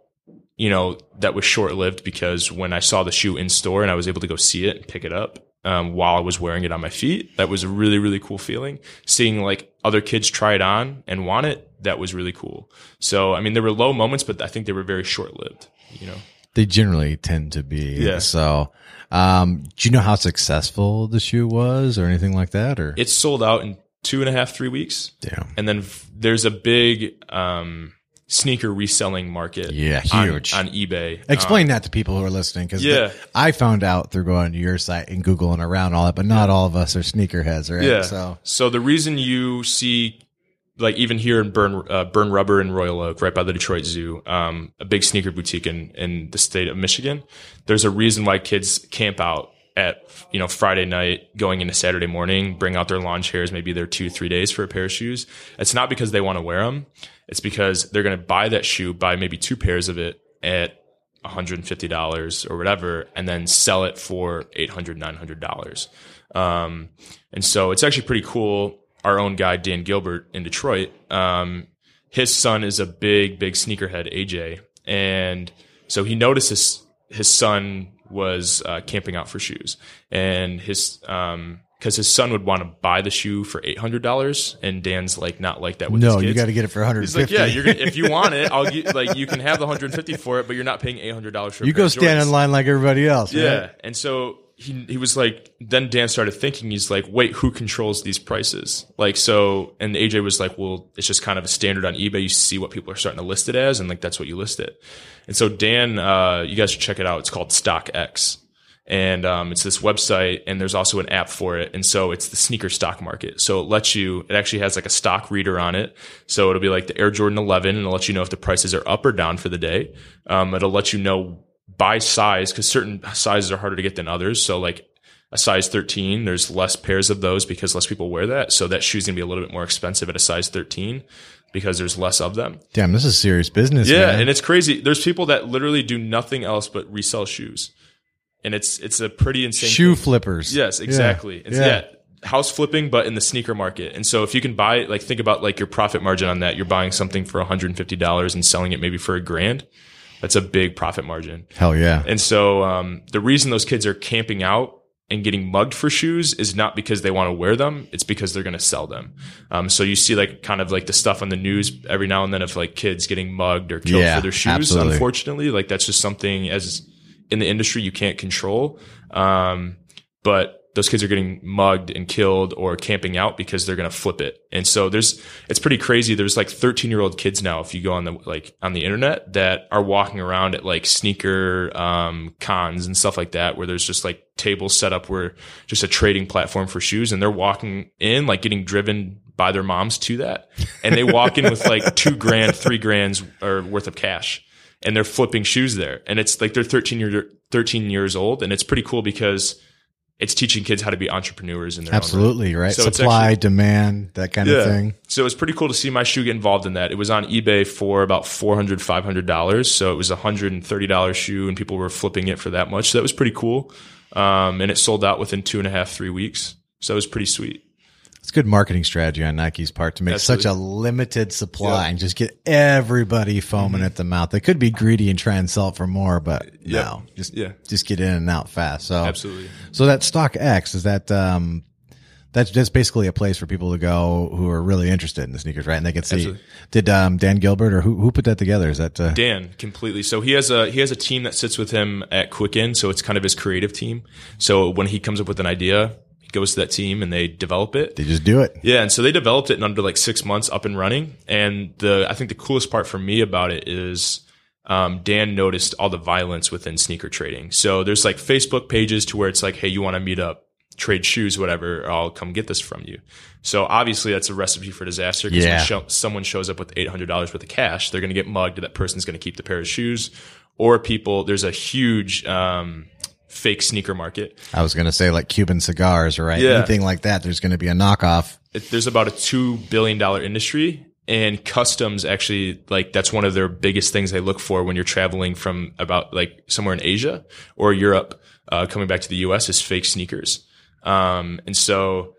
you know, that was short lived because when I saw the shoe in store and I was able to go see it and pick it up um, while I was wearing it on my feet, that was a really, really cool feeling. Seeing like other kids try it on and want it, that was really cool. So, I mean, there were low moments, but I think they were very short lived, you know? They generally tend to be. Yeah. So, um, do you know how successful the shoe was or anything like that? Or It's sold out in two and a half, three weeks. Damn. And then f- there's a big um, sneaker reselling market. Yeah, huge. on, eBay. Explain that to people who are listening because Yeah. I found out through going to your site and Googling around all that, but not all of us are sneakerheads, right? Yeah. So So the reason you see, like even here in Burn uh, Burn Rubber in Royal Oak, right by the Detroit Zoo, um, a big sneaker boutique in in the state of Michigan. There's a reason why kids camp out at you know Friday night, going into Saturday morning, bring out their lawn chairs, maybe they're two three days for a pair of shoes. It's not because they want to wear them. It's because they're going to buy that shoe, buy maybe two pairs of it at $150 or whatever, and then sell it for $800, $900. Um, and so it's actually pretty cool. Our own guy, Dan Gilbert in Detroit, um, his son is a big, big sneakerhead, AJ. And so he noticed his, his son was uh, camping out for shoes. And his, um, because his son would want to buy the shoe for eight hundred dollars, and Dan's like not like that with no, you got to get it for He's 150. like, yeah, you're gonna, if you want it, I'll get like you can have the 150 for it, but you're not paying 800 dollars for. you go stand in line like everybody else. Yeah, right? and so he he was like, then Dan started thinking, he's like, wait, who controls these prices? Like, so, and AJ was like, well, it's just kind of a standard on eBay. You see what people are starting to list it as, and like that's what you list it. And so Dan, uh, you guys should check it out. It's called StockX. And um, it's this website, and there's also an app for it. And so it's the sneaker stock market. So it lets you, it actually has like a stock reader on it. So it'll be like the Air Jordan 11, and it'll let you know if the prices are up or down for the day. Um, it'll let you know by size because certain sizes are harder to get than others. So like a size 13, there's less pairs of those because less people wear that. So that shoe's gonna be a little bit more expensive at a size 13 because there's less of them. Damn, this is serious business. Yeah, man. and it's crazy. There's people that literally do nothing else but resell shoes, and it's it's a pretty insane shoe thing. flippers. Yes, exactly. It's Yeah. yeah. House flipping, but in the sneaker market. And so if you can buy like think about like your profit margin on that. You're buying something for $150 and selling it maybe for a grand. That's a big profit margin. Hell yeah. And so um, the reason those kids are camping out and getting mugged for shoes is not because they want to wear them; it's because they're going to sell them. Um, so you see like kind of like the stuff on the news every now and then of like kids getting mugged or killed Yeah, for their shoes. absolutely. Unfortunately, like that's just something as in the industry you can't control. Um, but those kids are getting mugged and killed or camping out because they're going to flip it. And so there's, it's pretty crazy. There's like 13 year old kids now, if you go on the, like on the internet that are walking around at like sneaker, um, cons and stuff like that, where there's just like tables set up where just a trading platform for shoes and they're walking in, like getting driven by their moms to that. And they walk in with like two grand, three grands or worth of cash and they're flipping shoes there. And it's like they're 13 year, 13 years old. And it's pretty cool because it's teaching kids how to be entrepreneurs in their. Absolutely, right? So Supply, actually- demand, that kind of thing. So it was pretty cool to see my shoe get involved in that. It was on eBay for about $400, $500. So it was a $130 shoe and people were flipping it for that much. So that was pretty cool. Um, and it sold out within two and a half, three weeks. So it was pretty sweet. It's good marketing strategy on Nike's part to make Absolutely. such a limited supply Yep. Mm-hmm. and just get everybody foaming at the mouth. They could be greedy and try and sell it for more, but Yep. no, just Yeah. just get in and out fast. So Absolutely. So that StockX is that um that's just basically a place for people to go who are really interested in the sneakers, right? And they can see. Absolutely. Did um Dan Gilbert or who who put that together? Is that uh, Dan completely. So he has a he has a team that sits with him at Quicken. So it's kind of his creative team. So when he comes up with an idea, goes to that team and they develop it. they just do it? Yeah, and so they developed it in under like six months, up and running. And the I think the coolest part for me about it is um, Dan noticed all the violence within sneaker trading. So there's like Facebook pages to where it's like, hey, you want to meet up trade shoes, whatever, I'll come get this from you. So obviously that's a recipe for disaster because Yeah. when show, someone shows up with $800 worth of cash, they're going to get mugged. That person's going to keep the pair of shoes or people, there's a huge, um, fake sneaker market. I was going to say like Cuban cigars, right? Yeah. Anything like that. There's going to be a knockoff. it, there's about a two billion dollar industry, and customs actually like that's one of their biggest things they look for when you're traveling from about like somewhere in Asia or Europe, uh, coming back to the U.S. is fake sneakers, um, and so.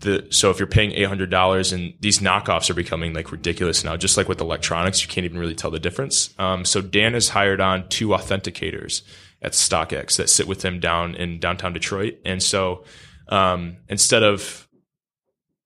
The, so if you're paying eight hundred dollars and these knockoffs are becoming like ridiculous now, just like with electronics, you can't even really tell the difference. Um, so Dan has hired on two authenticators at StockX that sit with him down in downtown Detroit, and so um, instead of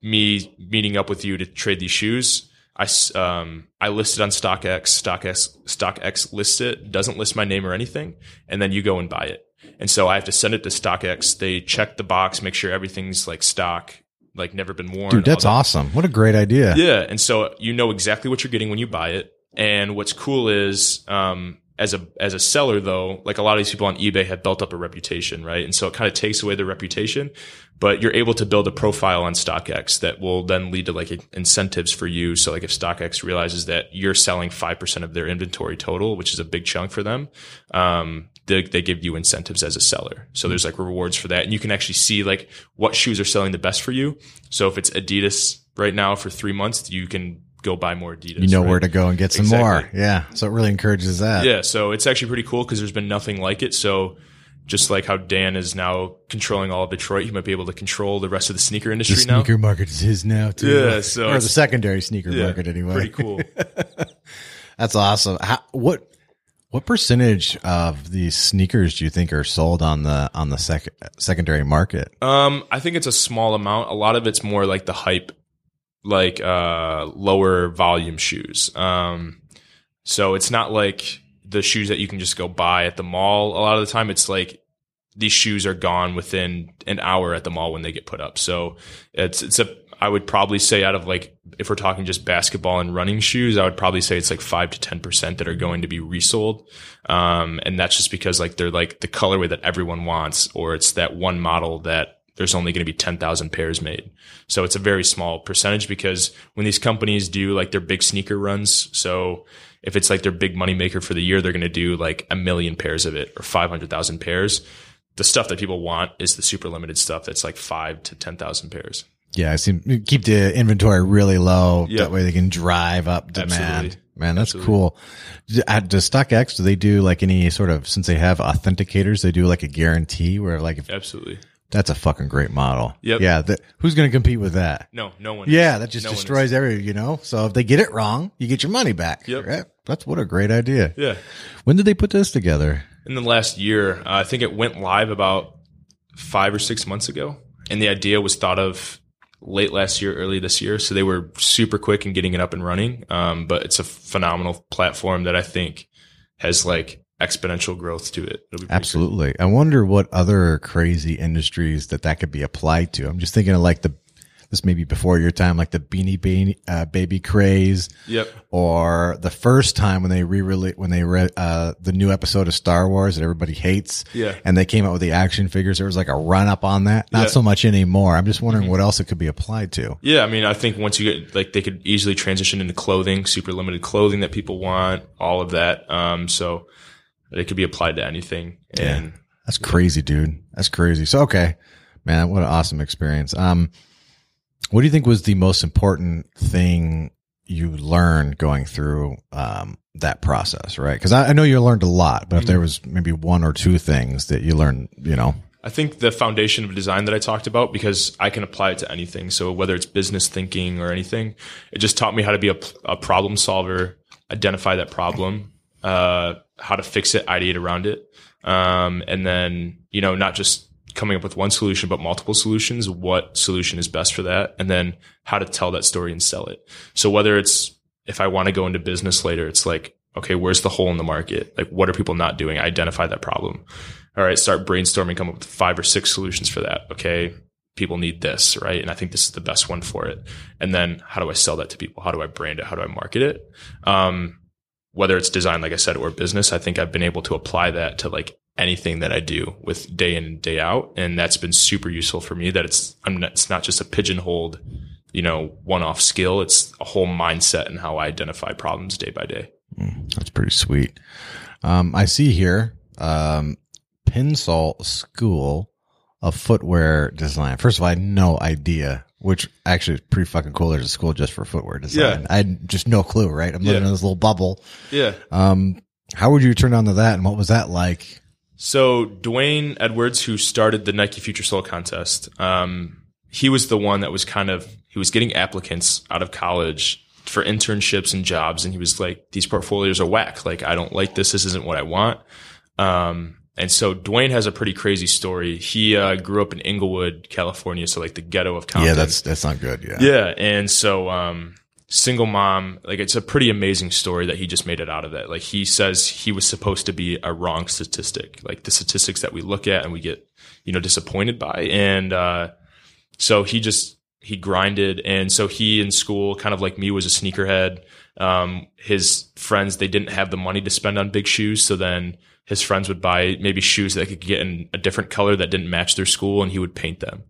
me meeting up with you to trade these shoes. I, um, I listed on StockX, StockX, StockX lists it, doesn't list my name or anything, and then you go and buy it. And so I have to send it to StockX. They check the box, make sure everything's like stock, like never been worn. Dude, that's that. awesome. What a great idea. Yeah, and so you know exactly what you're getting when you buy it. And what's cool is, um, as a as a seller though, like a lot of these people on eBay have built up a reputation, right? And so it kind of takes away their reputation, but you're able to build a profile on StockX that will then lead to like incentives for you. So like if StockX realizes that you're selling five percent of their inventory total, which is a big chunk for them, um, they, they give you incentives as a seller. So there's like rewards for that, and you can actually see like what shoes are selling the best for you. So if it's Adidas right now for three months, you can go buy more Adidas. You know right? where to go and get some Exactly. more. Yeah. So it really encourages that. Yeah, so it's actually pretty cool because there's been nothing like it. So just like how Dan is now controlling all of Detroit, he might be able to control the rest of the sneaker The industry now. sneaker market is his now too. Yeah, so or the secondary sneaker Yeah, market anyway. Pretty cool. *laughs* That's awesome. How, what what percentage of these sneakers do you think are sold on the on the sec- secondary market? Um, I think it's a small amount. A lot of it's more like the hype, like uh, lower volume shoes. Um, so it's not like the shoes that you can just go buy at the mall. A lot of the time, it's like these shoes are gone within an hour at the mall when they get put up. So it's it's a I would probably say out of like if we're talking just basketball and running shoes, I would probably say it's like five to ten percent that are going to be resold. Um, and that's just because like they're like the colorway that everyone wants, or it's that one model that there's only going to be 10,000 pairs made. So it's a very small percentage because when these companies do like their big sneaker runs, so if it's like their big money maker for the year, they're going to do like a million pairs of it or 500,000 pairs. The stuff that people want is the super limited stuff that's like five to 10,000 pairs. Yeah, I seem keep the inventory really low. Yep. That way they can drive up demand. Absolutely. Man, that's Absolutely. cool. At does StockX, do they do like any sort of since they have authenticators, they do like a guarantee where like if Absolutely. That's a fucking great model. Yep. Yeah. Who's going to compete with that? No, no one. Yeah, is. that just No one destroys every, you know? So if they get it wrong, you get your money back. Yep. Right? That's what a great idea. Yeah. When did they put this together? in the last year. Uh, I think it went live about five or six months ago, and the idea was thought of late last year, early this year. So they were super quick in getting it up and running. Um, but it's a phenomenal platform that I think has like exponential growth to it. It'll be pretty Absolutely. I wonder what other crazy industries that that could be applied to. I'm just thinking of like the, this may be before your time, like the Beanie Baby, uh, baby craze. Yep. or the first time when they re-release when they read uh, the new episode of Star Wars that everybody hates, Yeah. and they came out with the action figures. There was like a run up on that. Not Yeah. Mm-hmm. so much anymore. I'm just wondering what else it could be applied to. Yeah, I mean, I think once you get like they could easily transition into clothing, super limited clothing that people want, all of that. Um, so it could be applied to anything. And That's crazy, dude. That's crazy. So okay, man, what an awesome experience. Um, what do you think was the most important thing you learned going through um that process? Right? Because I, I know you learned a lot, but if there was maybe one or two things that you learned, you know, I think the foundation of design that I talked about, because I can apply it to anything. So whether it's business thinking or anything, it just taught me how to be a, a problem solver, identify that problem, uh, how to fix it, ideate around it. Um, and then, you know, not just coming up with one solution, but multiple solutions, what solution is best for that. And then how to tell that story and sell it. So whether it's, if I want to go into business later, it's like, okay, where's the hole in the market? Like, what are people not doing? Identify that problem all right, start brainstorming, come up with five or six solutions for that. Okay, people need this, right? And I think this is the best one for it. And then how do I sell that to people? How do I brand it? How do I market it? Um, whether it's design, like I said, or business, I think I've been able to apply that to like anything that I do with day in and day out. And that's been super useful for me that it's, I'm not, it's not just a pigeonholed, you know, one off skill. It's a whole mindset and how I identify problems day by day. That's pretty sweet. Um, I see here, um, Pensole School of Footwear Design. First of all, I had no idea, which actually is pretty fucking cool. There's a school just for footwear design. Yeah. I had just no clue, right? I'm living Yeah. in this little bubble. Yeah. Um, how would you turn on to that and what was that like? So D'Wayne Edwards, who started the Nike Future Sole contest, um, he was the one that was kind of he was getting applicants out of college for internships and jobs, and he was like, "These portfolios are whack. Like, I don't like this. This isn't what I want." Um, and so D'Wayne has a pretty crazy story. He uh, grew up in Inglewood, California, so like the ghetto of Compton. Yeah, that's, that's not good. Yeah. Yeah, and so um single mom, like it's a pretty amazing story that he just made it out of that. Like he says he was supposed to be a wrong statistic, like the statistics that we look at and we get, you know, disappointed by. And uh so he just he grinded and so he in school kind of like me was a sneakerhead. Um his friends they didn't have the money to spend on big shoes, so then his friends would buy maybe shoes that they could get in a different color that didn't match their school and he would paint them.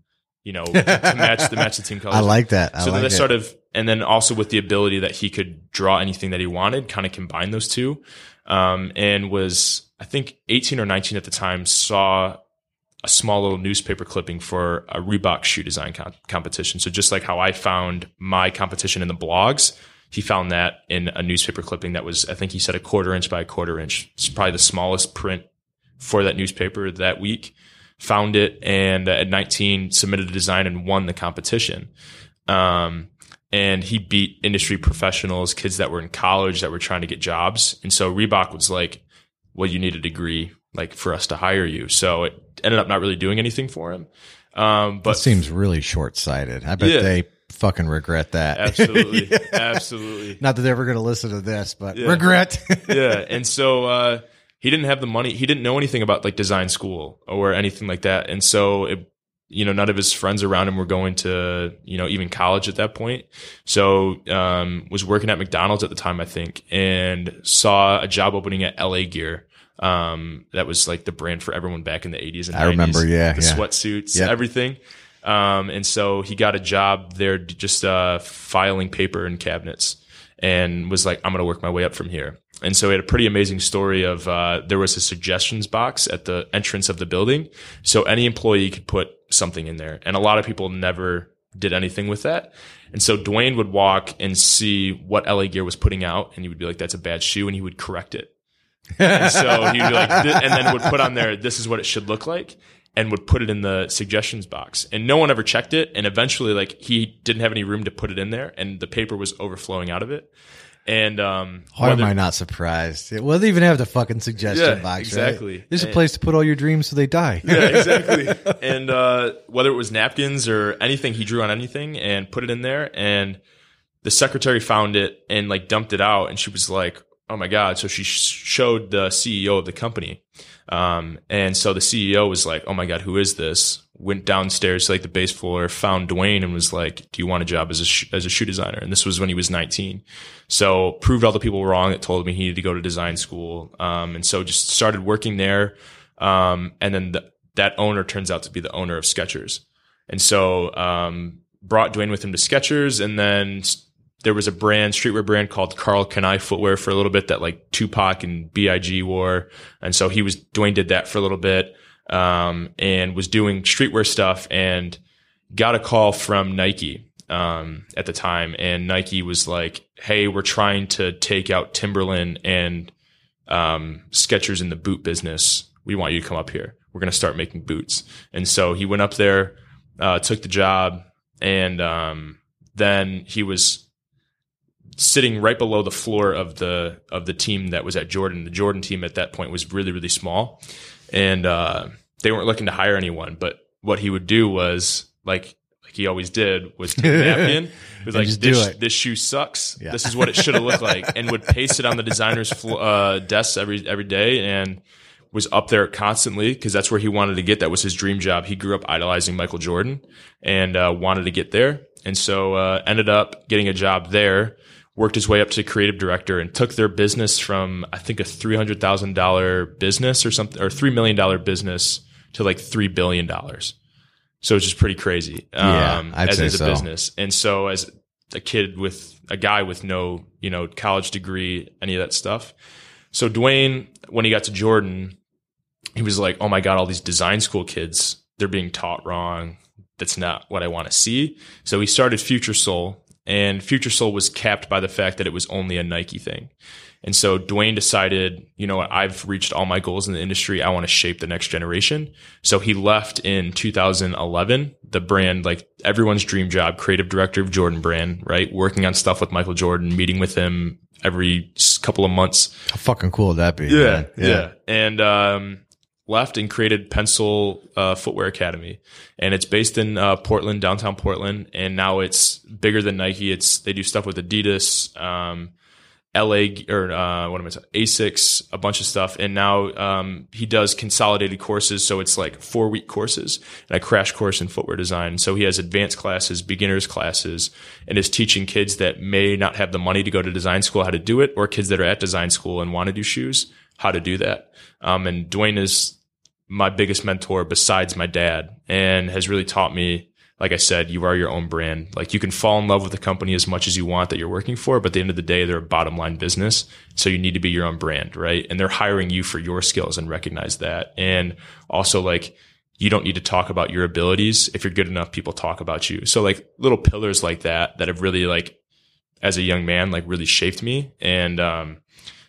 You know, to match the match the team *laughs* colors I like that. I so like then sort of, and then also with the ability that he could draw anything that he wanted, kind of combine those two. Um, and was, I think 18 or 19 at the time, saw a small little newspaper clipping for a Reebok shoe design com- competition. So just like how I found my competition in the blogs, he found that in a newspaper clipping that was, I think he said a quarter inch by a quarter inch. It's probably the smallest print for that newspaper that week. Found it and at 19 submitted a design and won the competition. Um, and he beat industry professionals, kids that were in college that were trying to get jobs. And so Reebok was like, well, you need a degree like for us to hire you. So it ended up not really doing anything for him. Um, that but seems really short sighted. I bet Yeah. they fucking regret that. absolutely, *laughs* absolutely. Not that they're ever going to listen to this, but Yeah. regret. *laughs* yeah. And so, uh, he didn't have the money. He didn't know anything about like design school or anything like that. And so it, you know, none of his friends around him were going to, you know, even college at that point. So, um, was working at McDonald's at the time, I think, and saw a job opening at LA Gear. Um, that was like the brand for everyone back in the 80s and I remember, 90s. yeah, The yeah. sweatsuits, Yep. everything. Um, and so he got a job there just, uh, filing paper and cabinets and was like, I'm going to work my way up from here. And so he had a pretty amazing story of, uh, there was a suggestions box at the entrance of the building. So any employee could put something in there. And a lot of people never did anything with that. And so D'Wayne would walk and see what LA Gear was putting out and he would be like, that's a bad shoe. And he would correct it. And so he'd be like, and then would put on there, this is what it should look like, and would put it in the suggestions box. And no one ever checked it. And eventually, like, he didn't have any room to put it in there, and the paper was overflowing out of it. And, um, Why am I not surprised? It, Well, they even have the fucking suggestion Yeah, box. exactly. Right? There's a place to put all your dreams so they die. yeah, *laughs* exactly. and uh, whether it was napkins or anything, he drew on anything and put it in there. And the secretary found it and like dumped it out. And she was like, "Oh my god!" So she sh- showed the CEO of the company. Um, and so the CEO was like, "Oh my god, who is this?" Went downstairs to like the base floor, found D'Wayne, and was like, "Do you want a job as a sh- as a shoe designer?" And this was when he was 19. So proved all the people wrong that told me he needed to go to design school. Um, and so just started working there. Um, and then the, that owner turns out to be the owner of Skechers. And so, um, brought D'Wayne with him to Skechers. And then there was a brand, streetwear brand called Karl Kani footwear for a little bit that like Tupac and BIG wore. And so he was, D'Wayne did that for a little bit. Um, and was doing streetwear stuff and got a call from Nike um, at the time, and Nike was like, "Hey, we're trying to take out Timberland and um, Skechers in the boot business. We want you to come up here. We're going to start making boots." And so he went up there, uh, took the job, and um, then he was sitting right below the floor of the of the team that was at Jordan. The Jordan team at that point was really really small, and uh, they weren't looking to hire anyone. But what he would do was like like he always did was take a napkin. *laughs* He was like this it." this shoe sucks. Yeah. This is what it should have looked like, and would paste it on the designer's flo- uh, desks every every day and. Was up there constantly because that's where he wanted to get. That was his dream job. He grew up idolizing Michael Jordan and uh, wanted to get there, and so uh, ended up getting a job there worked his way up to creative director and took their business from I think a three hundred thousand dollar business or something or three million dollar business to like three billion dollars. So it's just pretty crazy. Yeah, um, as, as a so. business. And so as a kid with a guy with no, you know, college degree, any of that stuff. So D'Wayne, when he got to Jordan, he was like, "Oh my god, all these design school kids, they're being taught wrong. That's not what I want to see." So he started Future Sole, and Future Sole was capped by the fact that it was only a Nike thing. And so D'Wayne decided, you know what, I've reached all my goals in the industry. I want to shape the next generation. So he left in 2011, the brand, like everyone's dream job, creative director of Jordan brand, right? Working on stuff with Michael Jordan, meeting with him every couple of months. How fucking cool would that be? Yeah, man? yeah. And um, left and created Pensole uh, Footwear Academy, and it's based in uh, Portland, downtown Portland. And now it's bigger than Nike. It's they do stuff with Adidas, um, LA or uh, what am I saying? Asics, a bunch of stuff. And now um, he does consolidated courses, so it's like four week courses and a crash course in footwear design. So he has advanced classes, beginners classes, and is teaching kids that may not have the money to go to design school how to do it, or kids that are at design school and want to do shoes how to do that. Um, and D'Wayne is my biggest mentor besides my dad and has really taught me like I said, you are your own brand. Like you can fall in love with the company as much as you want that you're working for, but at the end of the day, they're a bottom line business. So you need to be your own brand, right? And they're hiring you for your skills and recognize that. And also like, you don't need to talk about your abilities. If you're good enough, people talk about you. So like little pillars like that, that have really like, as a young man, like really shaped me. And, um,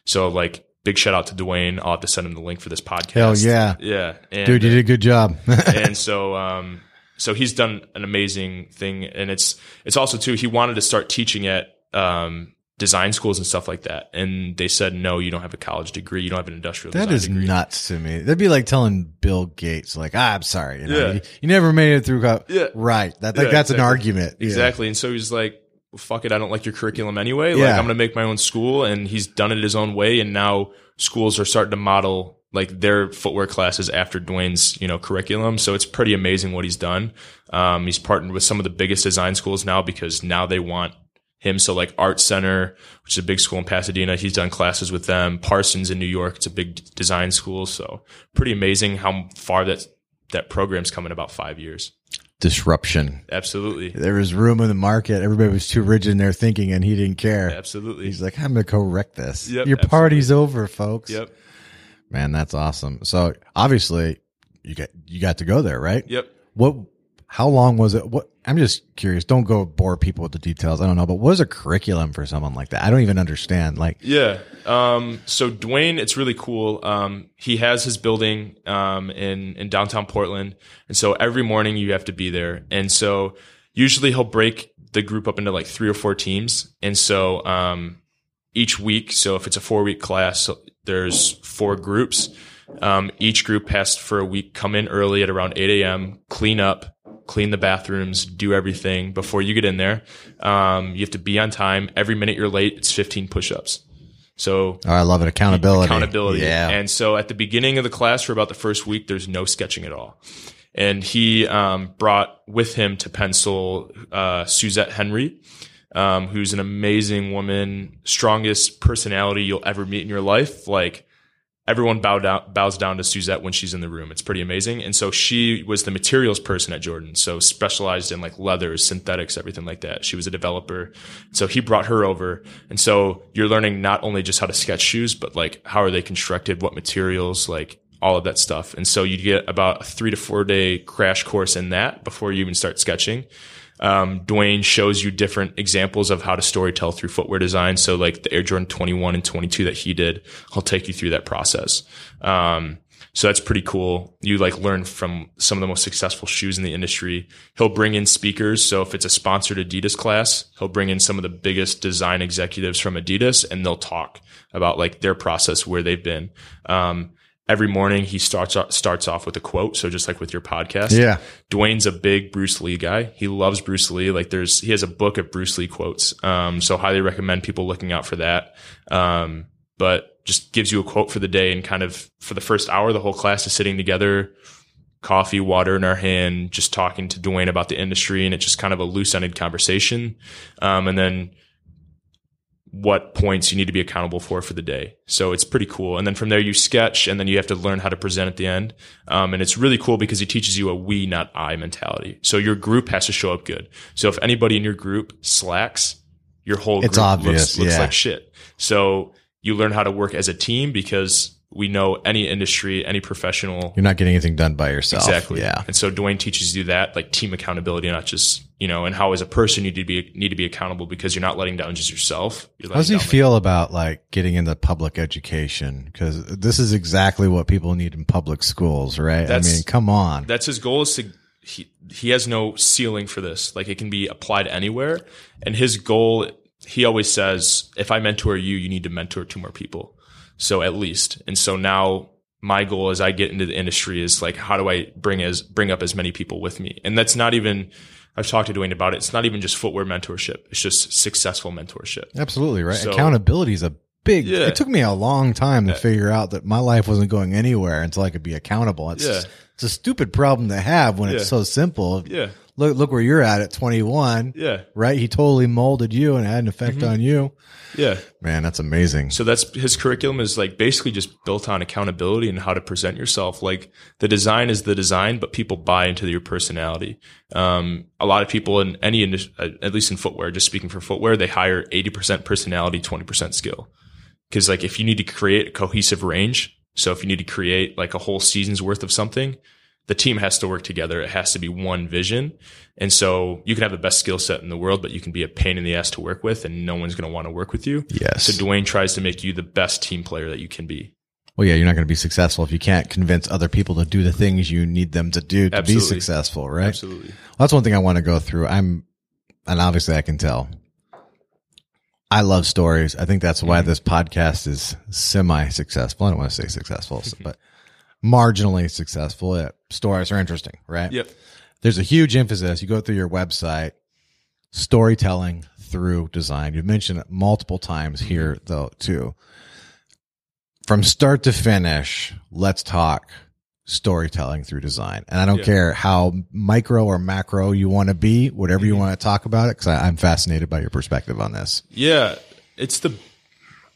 so like big shout out to D'Wayne. I'll have to send him the link for this podcast. Hell yeah. Yeah. And, Dude, you did a good job. *laughs* and so um so he's done an amazing thing and it's it's also too he wanted to start teaching at um design schools and stuff like that and they said no you don't have a college degree you don't have an industrial That is degree nuts to me. That'd be like telling Bill Gates, like, ah, I'm sorry, you know, Yeah. you, you never made it through. Co- Yeah. right. That, like, Yeah, that's an exactly. argument. Yeah. exactly and so he's like fuck it i don't like your curriculum anyway like Yeah. i'm gonna make my own school and he's done it his own way and now schools are starting to model like their footwear classes after D'Wayne's, you know, curriculum. So it's pretty amazing what he's done. Um, he's partnered with some of the biggest design schools now because now they want him. So like Art Center, which is a big school in Pasadena, he's done classes with them. Parsons in New York, it's a big design school. So pretty amazing how far that that program's come in about five years. Disruption. Absolutely, There was room in the market. Everybody was too rigid in their thinking and he didn't care. absolutely. He's like, I'm going to correct this. Yep, Your party's over, folks. Yep, Man, that's awesome. So obviously you got, you got to go there, right? yep. What, how long was it? What, I'm just curious. Don't go bore people with the details. I don't know, but what is a curriculum for someone like that? I don't even understand. Like, Yeah. Um, so D'Wayne, it's really cool. Um, he has his building um, in in downtown Portland, and so every morning you have to be there. And so usually he'll break the group up into like three or four teams, and so um, each week. So if it's a four week class, there's four groups. Um, each group has for a week come in early at around 8 a.m., clean up, clean the bathrooms, do everything before you get in there. Um, you have to be on time. Every minute you're late, it's 15 push-ups. So oh, I love it. Accountability. accountability. Yeah. And so at the beginning of the class for about the first week, there's no sketching at all. And he um, brought with him to Pensole uh, Suzette Henry, um, who's an amazing woman, strongest personality you'll ever meet in your life. Like everyone down, bows down to Suzette when she's in the room. It's pretty amazing. And so she was the materials person at Jordan. So specialized in like leathers, synthetics, everything like that. She was a developer. So he brought her over. And so you're learning not only just how to sketch shoes, but like how are they constructed? What materials, like all of that stuff. And so you get about a three to four day crash course in that before you even start sketching. Um, D'Wayne shows you different examples of how to storytell through footwear design. So like the Air Jordan 21 and 22 that he did, he'll take you through that process. Um, so that's pretty cool. You like learn from some of the most successful shoes in the industry. He'll bring in speakers. So if it's a sponsored Adidas class, he'll bring in some of the biggest design executives from Adidas and they'll talk about like their process, where they've been. Um, every morning he starts starts off with a quote. So just like with your podcast, Yeah. D'Wayne's a big Bruce Lee guy. He loves Bruce Lee. Like there's, he has a book of Bruce Lee quotes. Um, so highly recommend people looking out for that. Um, but just gives you a quote for the day and kind of for the first hour, the whole class is sitting together, coffee, water in our hand, just talking to D'Wayne about the industry. And it's just kind of a loose ended conversation. Um, and then what points you need to be accountable for for the day. So it's pretty cool. And then from there you sketch and then you have to learn how to present at the end. Um, and it's really cool because he teaches you a we, not I mentality. So your group has to show up good. So if anybody in your group slacks, your whole It's group obvious, looks, looks yeah. like shit. So you learn how to work as a team because we know any industry, any professional You're not getting anything done by yourself. Exactly. Yeah. And so D'Wayne teaches you that, like team accountability, not just you know, and how as a person you need to be need to be accountable because you're not letting down just yourself. How does he feel about like getting into public education? Because this is exactly what people need in public schools, right? I mean, come on. That's his goal is to he he has no ceiling for this. Like it can be applied anywhere. And his goal, he always says, if I mentor you, you need to mentor two more people. So at least. And so now my goal as I get into the industry is like, how do I bring as bring up as many people with me? And that's not even I've talked to D'Wayne about it. It's not even just footwear mentorship. It's just successful mentorship. Absolutely right. So- Accountability is a big. Yeah. It took me a long time to figure out that my life wasn't going anywhere until I could be accountable. It's Yeah. it's a stupid problem to have when Yeah. it's so simple. Yeah. Look look where you're at at 21. Yeah. Right? He totally molded you and had an effect Mm-hmm. on you. Yeah. Man, that's amazing. So that's his curriculum is like basically just built on accountability and how to present yourself. Like the design is the design, but people buy into your personality. Um, a lot of people in any at least in footwear, just speaking for footwear, they hire 80% personality, 20% skill. Cause like if you need to create a cohesive range, so if you need to create like a whole season's worth of something, the team has to work together. It has to be one vision. And so you can have the best skill set in the world, but you can be a pain in the ass to work with and no one's going to want to work with you. Yes. So D'Wayne tries to make you the best team player that you can be. Well, yeah, you're not going to be successful if you can't convince other people to do the things you need them to do to be successful, right? Absolutely. Well, that's one thing I want to go through. I'm, and obviously I can tell. I love stories. I think that's why mm-hmm. this podcast is semi successful. I don't want to say successful, *laughs* but marginally successful. Yeah, stories are interesting, right? Yep. There's a huge emphasis. You go through your website, storytelling through design. You've mentioned it multiple times here, though, too. From start to finish, let's talk storytelling through design. And I don't Yeah. care how micro or macro you want to be, whatever Mm-hmm. you want to talk about it, because I'm fascinated by your perspective on this. Yeah. It's the,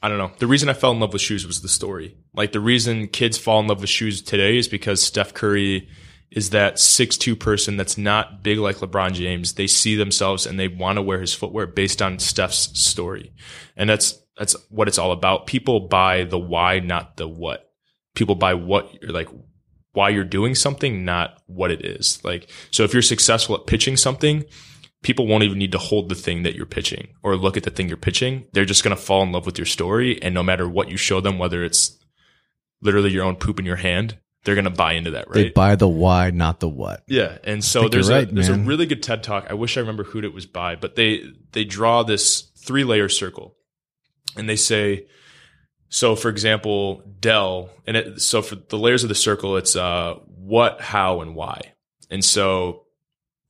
I don't know. The reason I fell in love with shoes was the story. Like the reason kids fall in love with shoes today is because Steph Curry is that six two person that's not big like LeBron James. They see themselves and they want to wear his footwear based on Steph's story. And that's, that's what it's all about. People buy the why, not the what. People buy what you're like, why you're doing something, not what it is. Like, so if you're successful at pitching something, people won't even need to hold the thing that you're pitching or look at the thing you're pitching. They're just going to fall in love with your story. And no matter what you show them, whether it's literally your own poop in your hand, they're going to buy into that, right? They buy the why, not the what. Yeah, and so there's a right, there's a really good TED talk. I wish I remember who it was by, but they they draw this three layer circle, and they say, so for example, Dell, and it, so for the layers of the circle, it's uh what, how, and why, and so,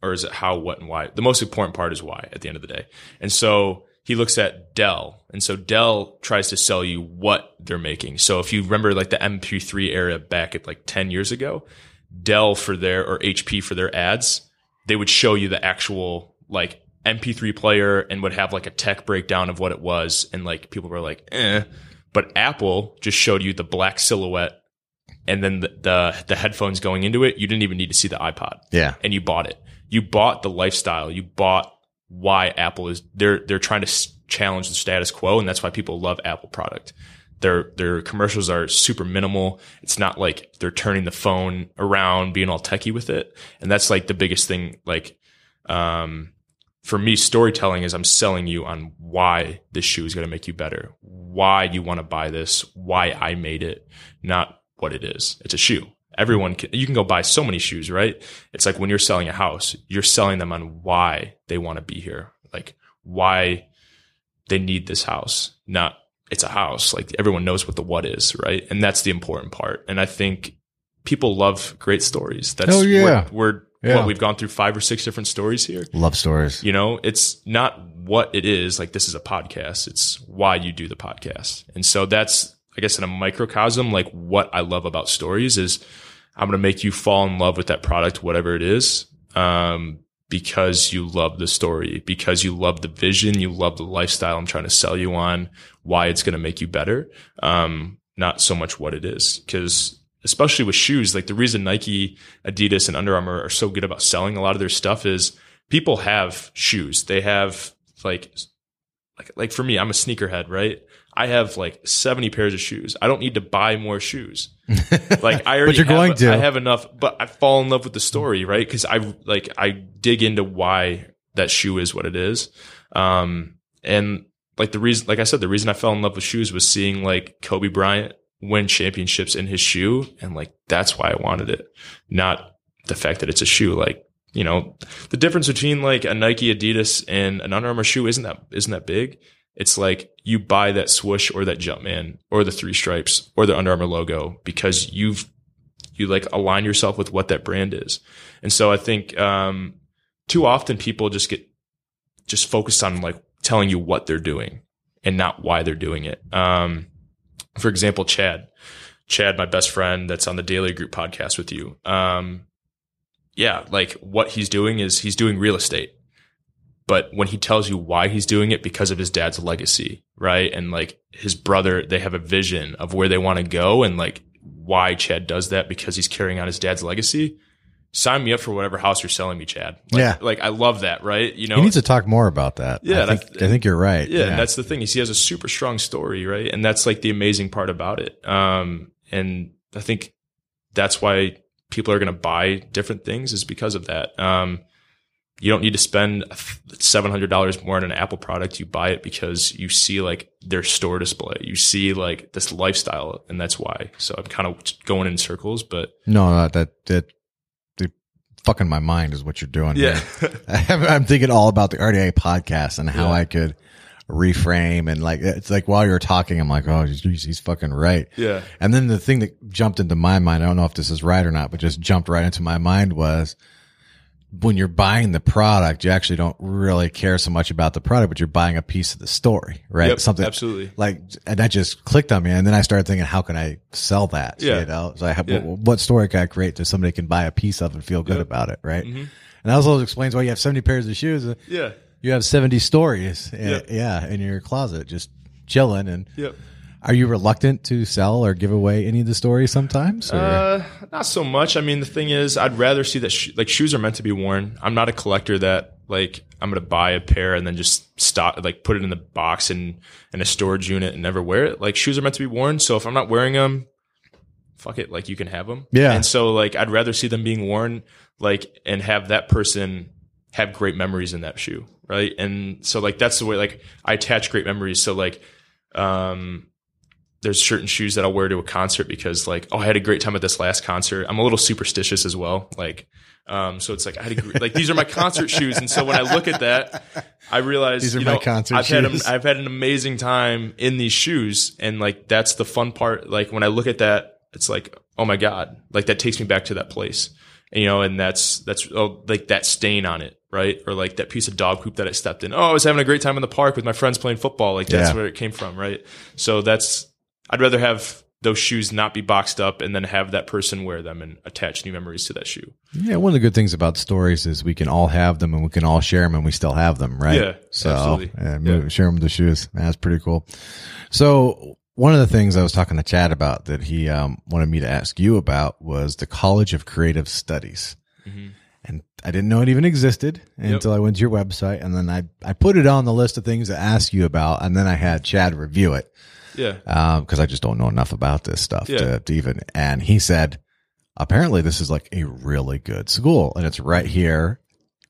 or is it how, what, and why? The most important part is why at the end of the day, and so he looks at Dell, and so Dell tries to sell you what they're making. So if you remember like the MP3 era back at like ten years ago, Dell for their or HP for their ads, they would show you the actual like MP3 player and would have like a tech breakdown of what it was. And like people were like, eh. But Apple just showed you the black silhouette and then the, the, the headphones going into it. You didn't even need to see the iPod Yeah. and you bought it. You bought the lifestyle. You bought why Apple is they're they're trying to challenge the status quo, and that's why people love Apple product. Their their commercials are super minimal. It's not like they're turning the phone around, being all techie with it, and that's like the biggest thing. Like, um, for me, storytelling is I'm selling you on why this shoe is going to make you better, why you want to buy this, why I made it, not what it is. It's a shoe. Everyone can, you can go buy so many shoes, right? It's like when you're selling a house, you're selling them on why they want to be here, like why they need this house, not it's a house. Like everyone knows what the what is, right? And that's the important part. And I think people love great stories. That's Oh, yeah. we're, we're Yeah. what we've gone through five or six different stories here. Love stories. You know, it's not what it is. Like this is a podcast. It's why you do the podcast. And so that's, I guess in a microcosm, like what I love about stories is I'm going to make you fall in love with that product, whatever it is. Um, because you love the story, because you love the vision, you love the lifestyle I'm trying to sell you on, why it's going to make you better. Um, not so much what it is. Cause especially with shoes, like the reason Nike, Adidas and Under Armour are so good about selling a lot of their stuff is people have shoes. They have like, like, like for me, I'm a sneakerhead, right? I have like 70 pairs of shoes. I don't need to buy more shoes. *laughs* Like I already but you're have, going to. I have enough, but I fall in love with the story, right? Cause I like, I dig into why that shoe is what it is. Um, and like the reason, like I said, the reason I fell in love with shoes was seeing like Kobe Bryant win championships in his shoe. And like, that's why I wanted it, not the fact that it's a shoe. Like, you know, the difference between like a Nike, Adidas and an Under Armour shoe isn't that, isn't that big. It's like you buy that swoosh or that Jumpman or the three stripes or the Under Armour logo because you've, you like align yourself with what that brand is. And so I think, um, too often people just get just focused on like telling you what they're doing and not why they're doing it. Um, for example, Chad, Chad, my best friend that's on the Daily Group podcast with you. Um, yeah, like what he's doing is he's doing real estate. But when he tells you why he's doing it because of his dad's legacy, right? And like his brother, they have a vision of where they want to go and like why Chad does that because he's carrying on his dad's legacy. Sign me up for whatever house you're selling me, Chad. Like, Yeah. Like I love that, right? You know, He needs to talk more about that. Yeah, I think, th- I think you're right. yeah, and that's the thing is he has a super strong story, right? And that's like the amazing part about it. Um, and I think that's why people are going to buy different things is because of that. Um, you don't need to spend seven hundred dollars more on an Apple product. You buy it because you see like their store display. You see like this lifestyle, and that's why. So I'm kind of going in circles, but no, no, that that the fucking my mind is what you're doing. yeah. *laughs* I'm thinking all about the RDA podcast and how Yeah. I could reframe and like it's like while you're talking, I'm like, oh, geez, he's fucking right. yeah, And then the thing that jumped into my mind, I don't know if this is right or not, but just jumped right into my mind was when you're buying the product, you actually don't really care so much about the product, but you're buying a piece of the story, right? Yep, Something absolutely. like, and that just clicked on me. And then I started thinking, how can I sell that? Yeah. You know, so I have, Yeah. what story can I create that somebody can buy a piece of and feel good Yep. about it, right? Mhm. And that also explains why you have 70 pairs of shoes. yeah, You have 70 stories, uh, Yep. yeah, in your closet, just chilling. And yep. Are you reluctant to sell or give away any of the stories sometimes? Uh, not so much. I mean, the thing is, I'd rather see that sh- like shoes are meant to be worn. I'm not a collector that like I'm gonna buy a pair and then just stop like put it in the box and in a storage unit and never wear it. Like shoes are meant to be worn. So if I'm not wearing them, fuck it. Like you can have them. Yeah. And so like I'd rather see them being worn like and have that person have great memories in that shoe, right? And so like that's the way like I attach great memories. So like um there's certain shoes that I'll wear to a concert because like, oh, I had a great time at this last concert. I'm a little superstitious as well. Like, um, so it's like I had a, like these are my concert *laughs* shoes, and so when I look at that, I realize These are you my know, concert I've had shoes. a, I've had an amazing time in these shoes, and like that's the fun part. Like when I look at that, it's like, oh my god, like that takes me back to that place, and, you know, and that's that's oh, like that stain on it, right? Or like that piece of dog poop that I stepped in. Oh, I was having a great time in the park with my friends playing football. Like that's Yeah. where it came from, right? So that's I'd rather have those shoes not be boxed up and then have that person wear them and attach new memories to that shoe. Yeah, one of the good things about stories is we can all have them and we can all share them and we still have them, right? Yeah, so absolutely. yeah, share them with the shoes. That's pretty cool. So one of the things I was talking to Chad about that he um, wanted me to ask you about was the College of Creative Studies, Mhm. and I didn't know it even existed until I went to your website, and then I I put it on the list of things to ask you about, and then I had Chad review it Yeah. because I just don't know enough about this stuff Yeah. to, to even. And he said, apparently this is like a really good school, and it's right here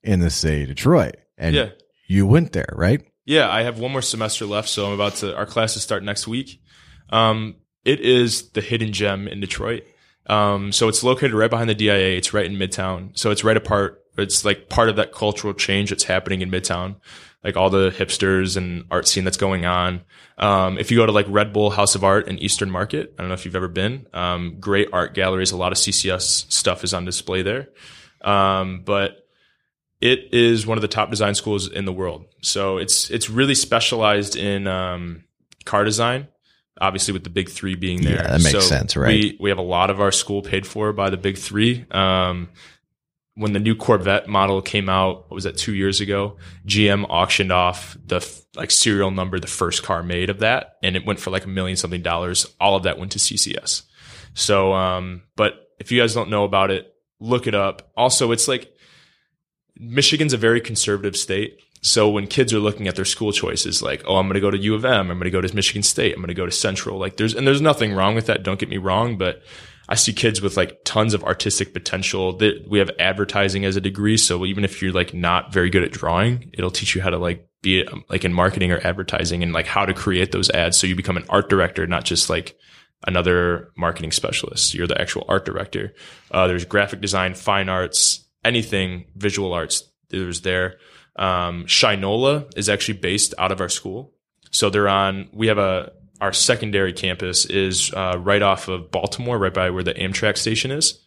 in the city of Detroit. And Yeah. you went there, right? Yeah, I have one more semester left, so I'm about to. Our classes start next week. Um, it is the hidden gem in Detroit. Um, so it's located right behind the DIA. It's right in Midtown. So it's right apart. It's like part of that cultural change that's happening in Midtown, like all the hipsters and art scene that's going on. Um, if you go to like Red Bull House of Art and Eastern Market, I don't know if you've ever been. Um, great art galleries. A lot of CCS stuff is on display there. Um, but it is one of the top design schools in the world. So it's it's really specialized in um, car design. Obviously, with the big three being there, Yeah, that makes So sense, right? We we have a lot of our school paid for by the big three. Um, when the new Corvette model came out, what was that two years ago? GM auctioned off the f- like serial number, the first car made of that, and it went for like a million something dollars. All of that went to CCS. So, um, but if you guys don't know about it, look it up. Also, it's like Michigan's a very conservative state. So when kids are looking at their school choices, like, oh, I'm going to go to U of M, I'm going to go to Michigan State, I'm going to go to Central, like there's, and there's nothing wrong with that. Don't get me wrong, but I see kids with like tons of artistic potential. That we have advertising as a degree, so even if you're like not very good at drawing, it'll teach you how to like be um, like in marketing or advertising and like how to create those ads. So you become an art director, not just like another marketing specialist. You're the actual art director. Uh, there's graphic design, fine arts, anything visual arts. There's there. Um, Shinola is actually based out of our school. So they're on, we have a, our secondary campus is uh, right off of Baltimore, right by where the Amtrak station is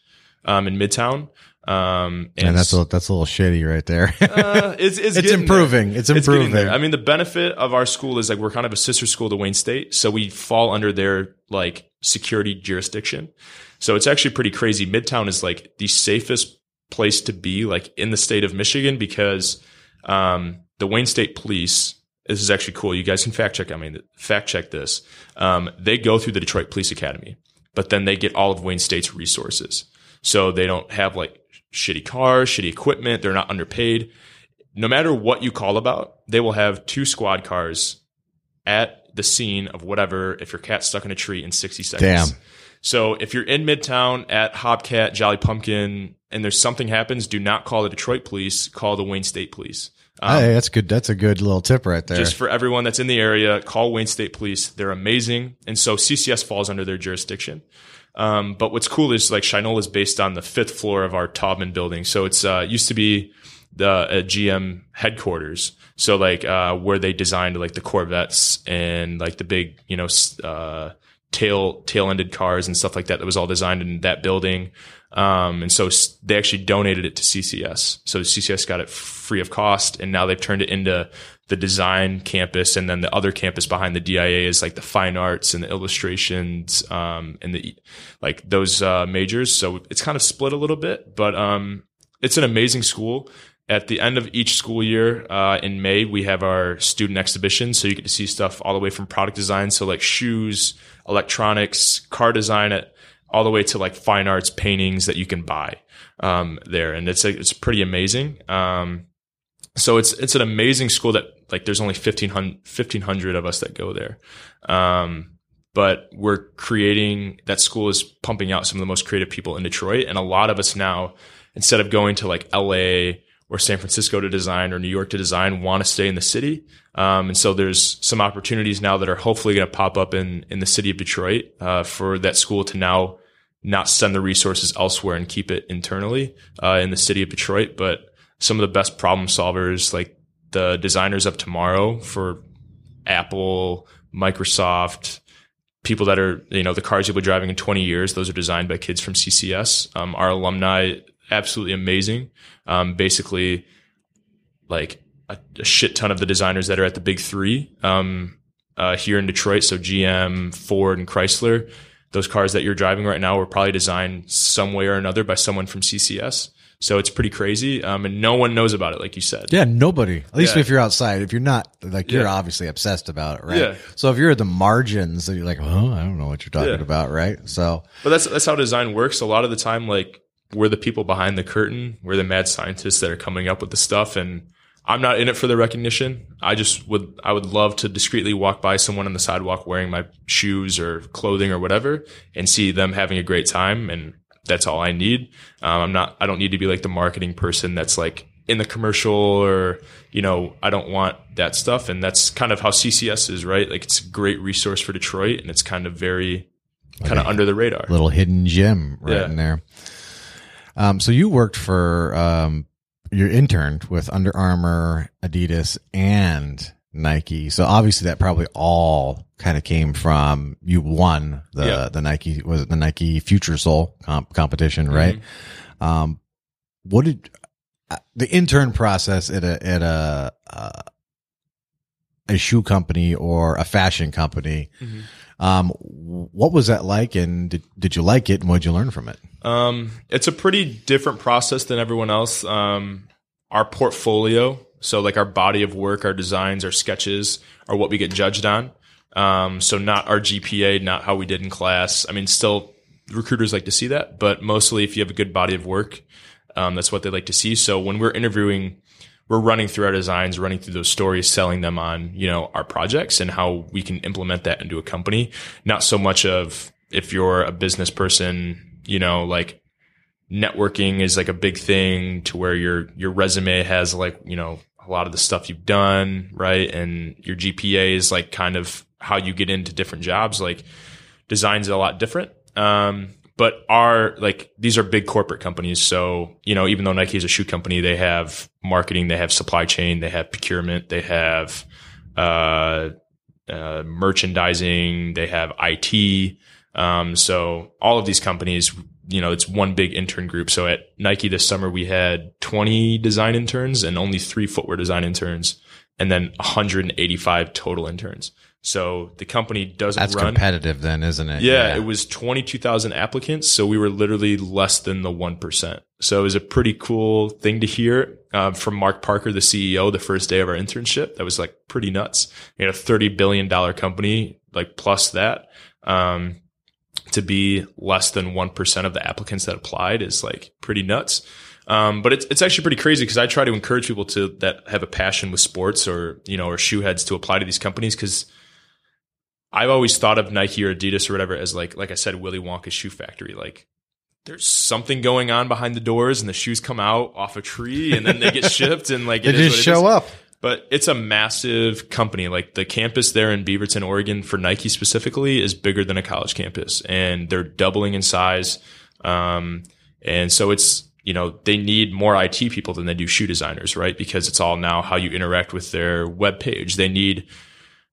um, in Midtown. Um, and, that's a, that's a little shitty right there. *laughs* uh, it's, it's, *laughs* it's improving. There. It's improving. It's I mean, the benefit of our school is like we're kind of a sister school to Wayne State, so we fall under their like security jurisdiction. So it's actually pretty crazy. Midtown is like the safest place to be, like in the state of Michigan, because um, the Wayne State Police. This is actually cool. You guys can fact check. I mean, fact check this. Um, they go through the Detroit Police Academy, but then they get all of Wayne State's resources. So they don't have like shitty cars, shitty equipment. They're not underpaid. No matter what you call about, they will have two squad cars at the scene of whatever if your cat's stuck in a tree in 60 seconds. Damn. So if you're in Midtown at Hopcat, Jolly Pumpkin, and there's something happens, do not call the Detroit police, call the Wayne State police. Um, hey, that's good. That's a good little tip right there. Just for everyone that's in the area, call Wayne State Police. They're amazing. And so CCS falls under their jurisdiction. Um, but what's cool is like Shinola is based on the fifth floor of our Taubman building. So it's, uh, used to be the uh, GM headquarters. So like, uh, where they designed like the Corvettes and like the big, you know, uh, tail, tail ended cars and stuff like that. That was all designed in that building. Um, and so they actually donated it to CCS. So CCS got it free of cost and now they've turned it into the design campus. And then the other campus behind the DIA is like the fine arts and the illustrations, um, and the, like those, uh, majors. So it's kind of split a little bit, but, um, it's an amazing school. At the end of each school year, uh, in May, we have our student exhibition. So you get to see stuff all the way from product design. So like shoes, electronics, car design at, all the way to like fine arts paintings that you can buy um, there, and it's it's pretty amazing. Um, so it's it's an amazing school that like there's only 1500, 1500 of us that go there. Um, but we're creating that school is pumping out some of the most creative people in Detroit, and a lot of us now instead of going to like LA or San Francisco to design or New York to design want to stay in the city. Um, and so there's some opportunities now that are hopefully going to pop up in, in the city of Detroit, uh, for that school to now not send the resources elsewhere and keep it internally uh, in the city of Detroit. But some of the best problem solvers, like the designers of tomorrow for Apple, Microsoft, people that are you know the cars you'll be driving in 20 years, those are designed by kids from CCS. Um, our alumni, absolutely amazing. Um, basically, like a, a, shit ton of the designers that are at the big three um, uh, here in Detroit. So GM, Ford, and Chrysler those cars that you're driving right now were probably designed some way or another by someone from CCS. So it's pretty crazy. Um, and no one knows about it, like you said. Yeah, nobody. At least yeah. if you're outside. If you're not, like, you're yeah. obviously obsessed about it, right? Yeah. So if you're at the margins, that you're like, oh, I don't know what you're talking yeah. about, right? So. But that's, that's how design works. A lot of the time, like, we're the people behind the curtain. We're the mad scientists that are coming up with the stuff. And I'm not in it for the recognition. I just would, I would love to discreetly walk by someone on the sidewalk wearing my shoes or clothing or whatever and see them having a great time. And that's all I need. Um, I'm not, I don't need to be like the marketing person that's like in the commercial or, you know, I don't want that stuff. And that's kind of how CCS is, right? Like it's a great resource for Detroit and it's kind of very, kind of under the radar. Little hidden gem right yeah. in there. Um, so you worked for, um, you interned with Under Armour, Adidas, and Nike. So obviously that probably all kind of came from you won the yeah. the Nike was it the Nike Future Sole comp- competition, right? Mm-hmm. Um, what did uh, the intern process at a at a uh, a shoe company or a fashion company? Mm-hmm. Um, what was that like, and did, did you like it, and what did you learn from it? Um, it's a pretty different process than everyone else. Um, our portfolio, so like our body of work, our designs, our sketches, are what we get judged on. Um, so not our GPA, not how we did in class. I mean, still recruiters like to see that, but mostly if you have a good body of work, um, that's what they like to see. So when we're interviewing, we're running through our designs, running through those stories, selling them on, you know, our projects and how we can implement that into a company. Not so much of if you're a business person, you know, like networking is like a big thing to where your, your resume has like, you know, a lot of the stuff you've done, right? And your GPA is like kind of how you get into different jobs. Like design's a lot different. Um, but our like these are big corporate companies. So, you know, even though Nike is a shoe company, they have marketing, they have supply chain, they have procurement, they have uh, uh, merchandising, they have IT. Um, so all of these companies, you know, it's one big intern group. So at Nike this summer, we had 20 design interns and only three footwear design interns and then 185 total interns. So the company doesn't That's run. competitive, then, isn't it? Yeah, it was 22,000 applicants. So we were literally less than the 1%. So it was a pretty cool thing to hear uh, from Mark Parker, the CEO, the first day of our internship. That was like pretty nuts. You had a $30 billion company, like plus that. Um, to be less than 1% of the applicants that applied is like pretty nuts. Um, but it's, it's actually pretty crazy because I try to encourage people to that have a passion with sports or, you know, or shoe heads to apply to these companies because I've always thought of Nike or Adidas or whatever as like, like I said, Willy Wonka's shoe factory. Like there's something going on behind the doors and the shoes come out off a tree and then they get *laughs* shipped and like They it is just show up. But it's a massive company. Like the campus there in Beaverton, Oregon for Nike specifically is bigger than a college campus and they're doubling in size. Um, and so it's, you know, they need more IT people than they do shoe designers, right? Because it's all now how you interact with their web page. They need,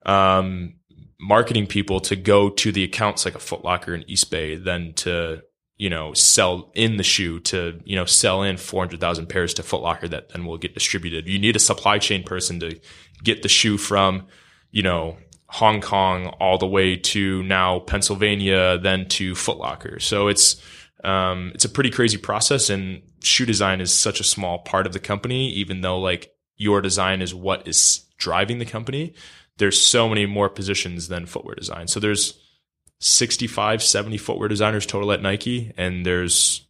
um, marketing people to go to the accounts like a Foot Locker and Eastbay, then to you know sell in the shoe to you know sell in 400,000 pairs to Foot Locker that then will get distributed. You need a supply chain person to get the shoe from you know Hong Kong all the way to now Pennsylvania, then to Foot Locker. So it's um, it's a pretty crazy process, and shoe design is such a small part of the company, even though like your design is what is driving the company there's so many more positions than footwear design. So there's 65, 70 footwear designers total at Nike, and there's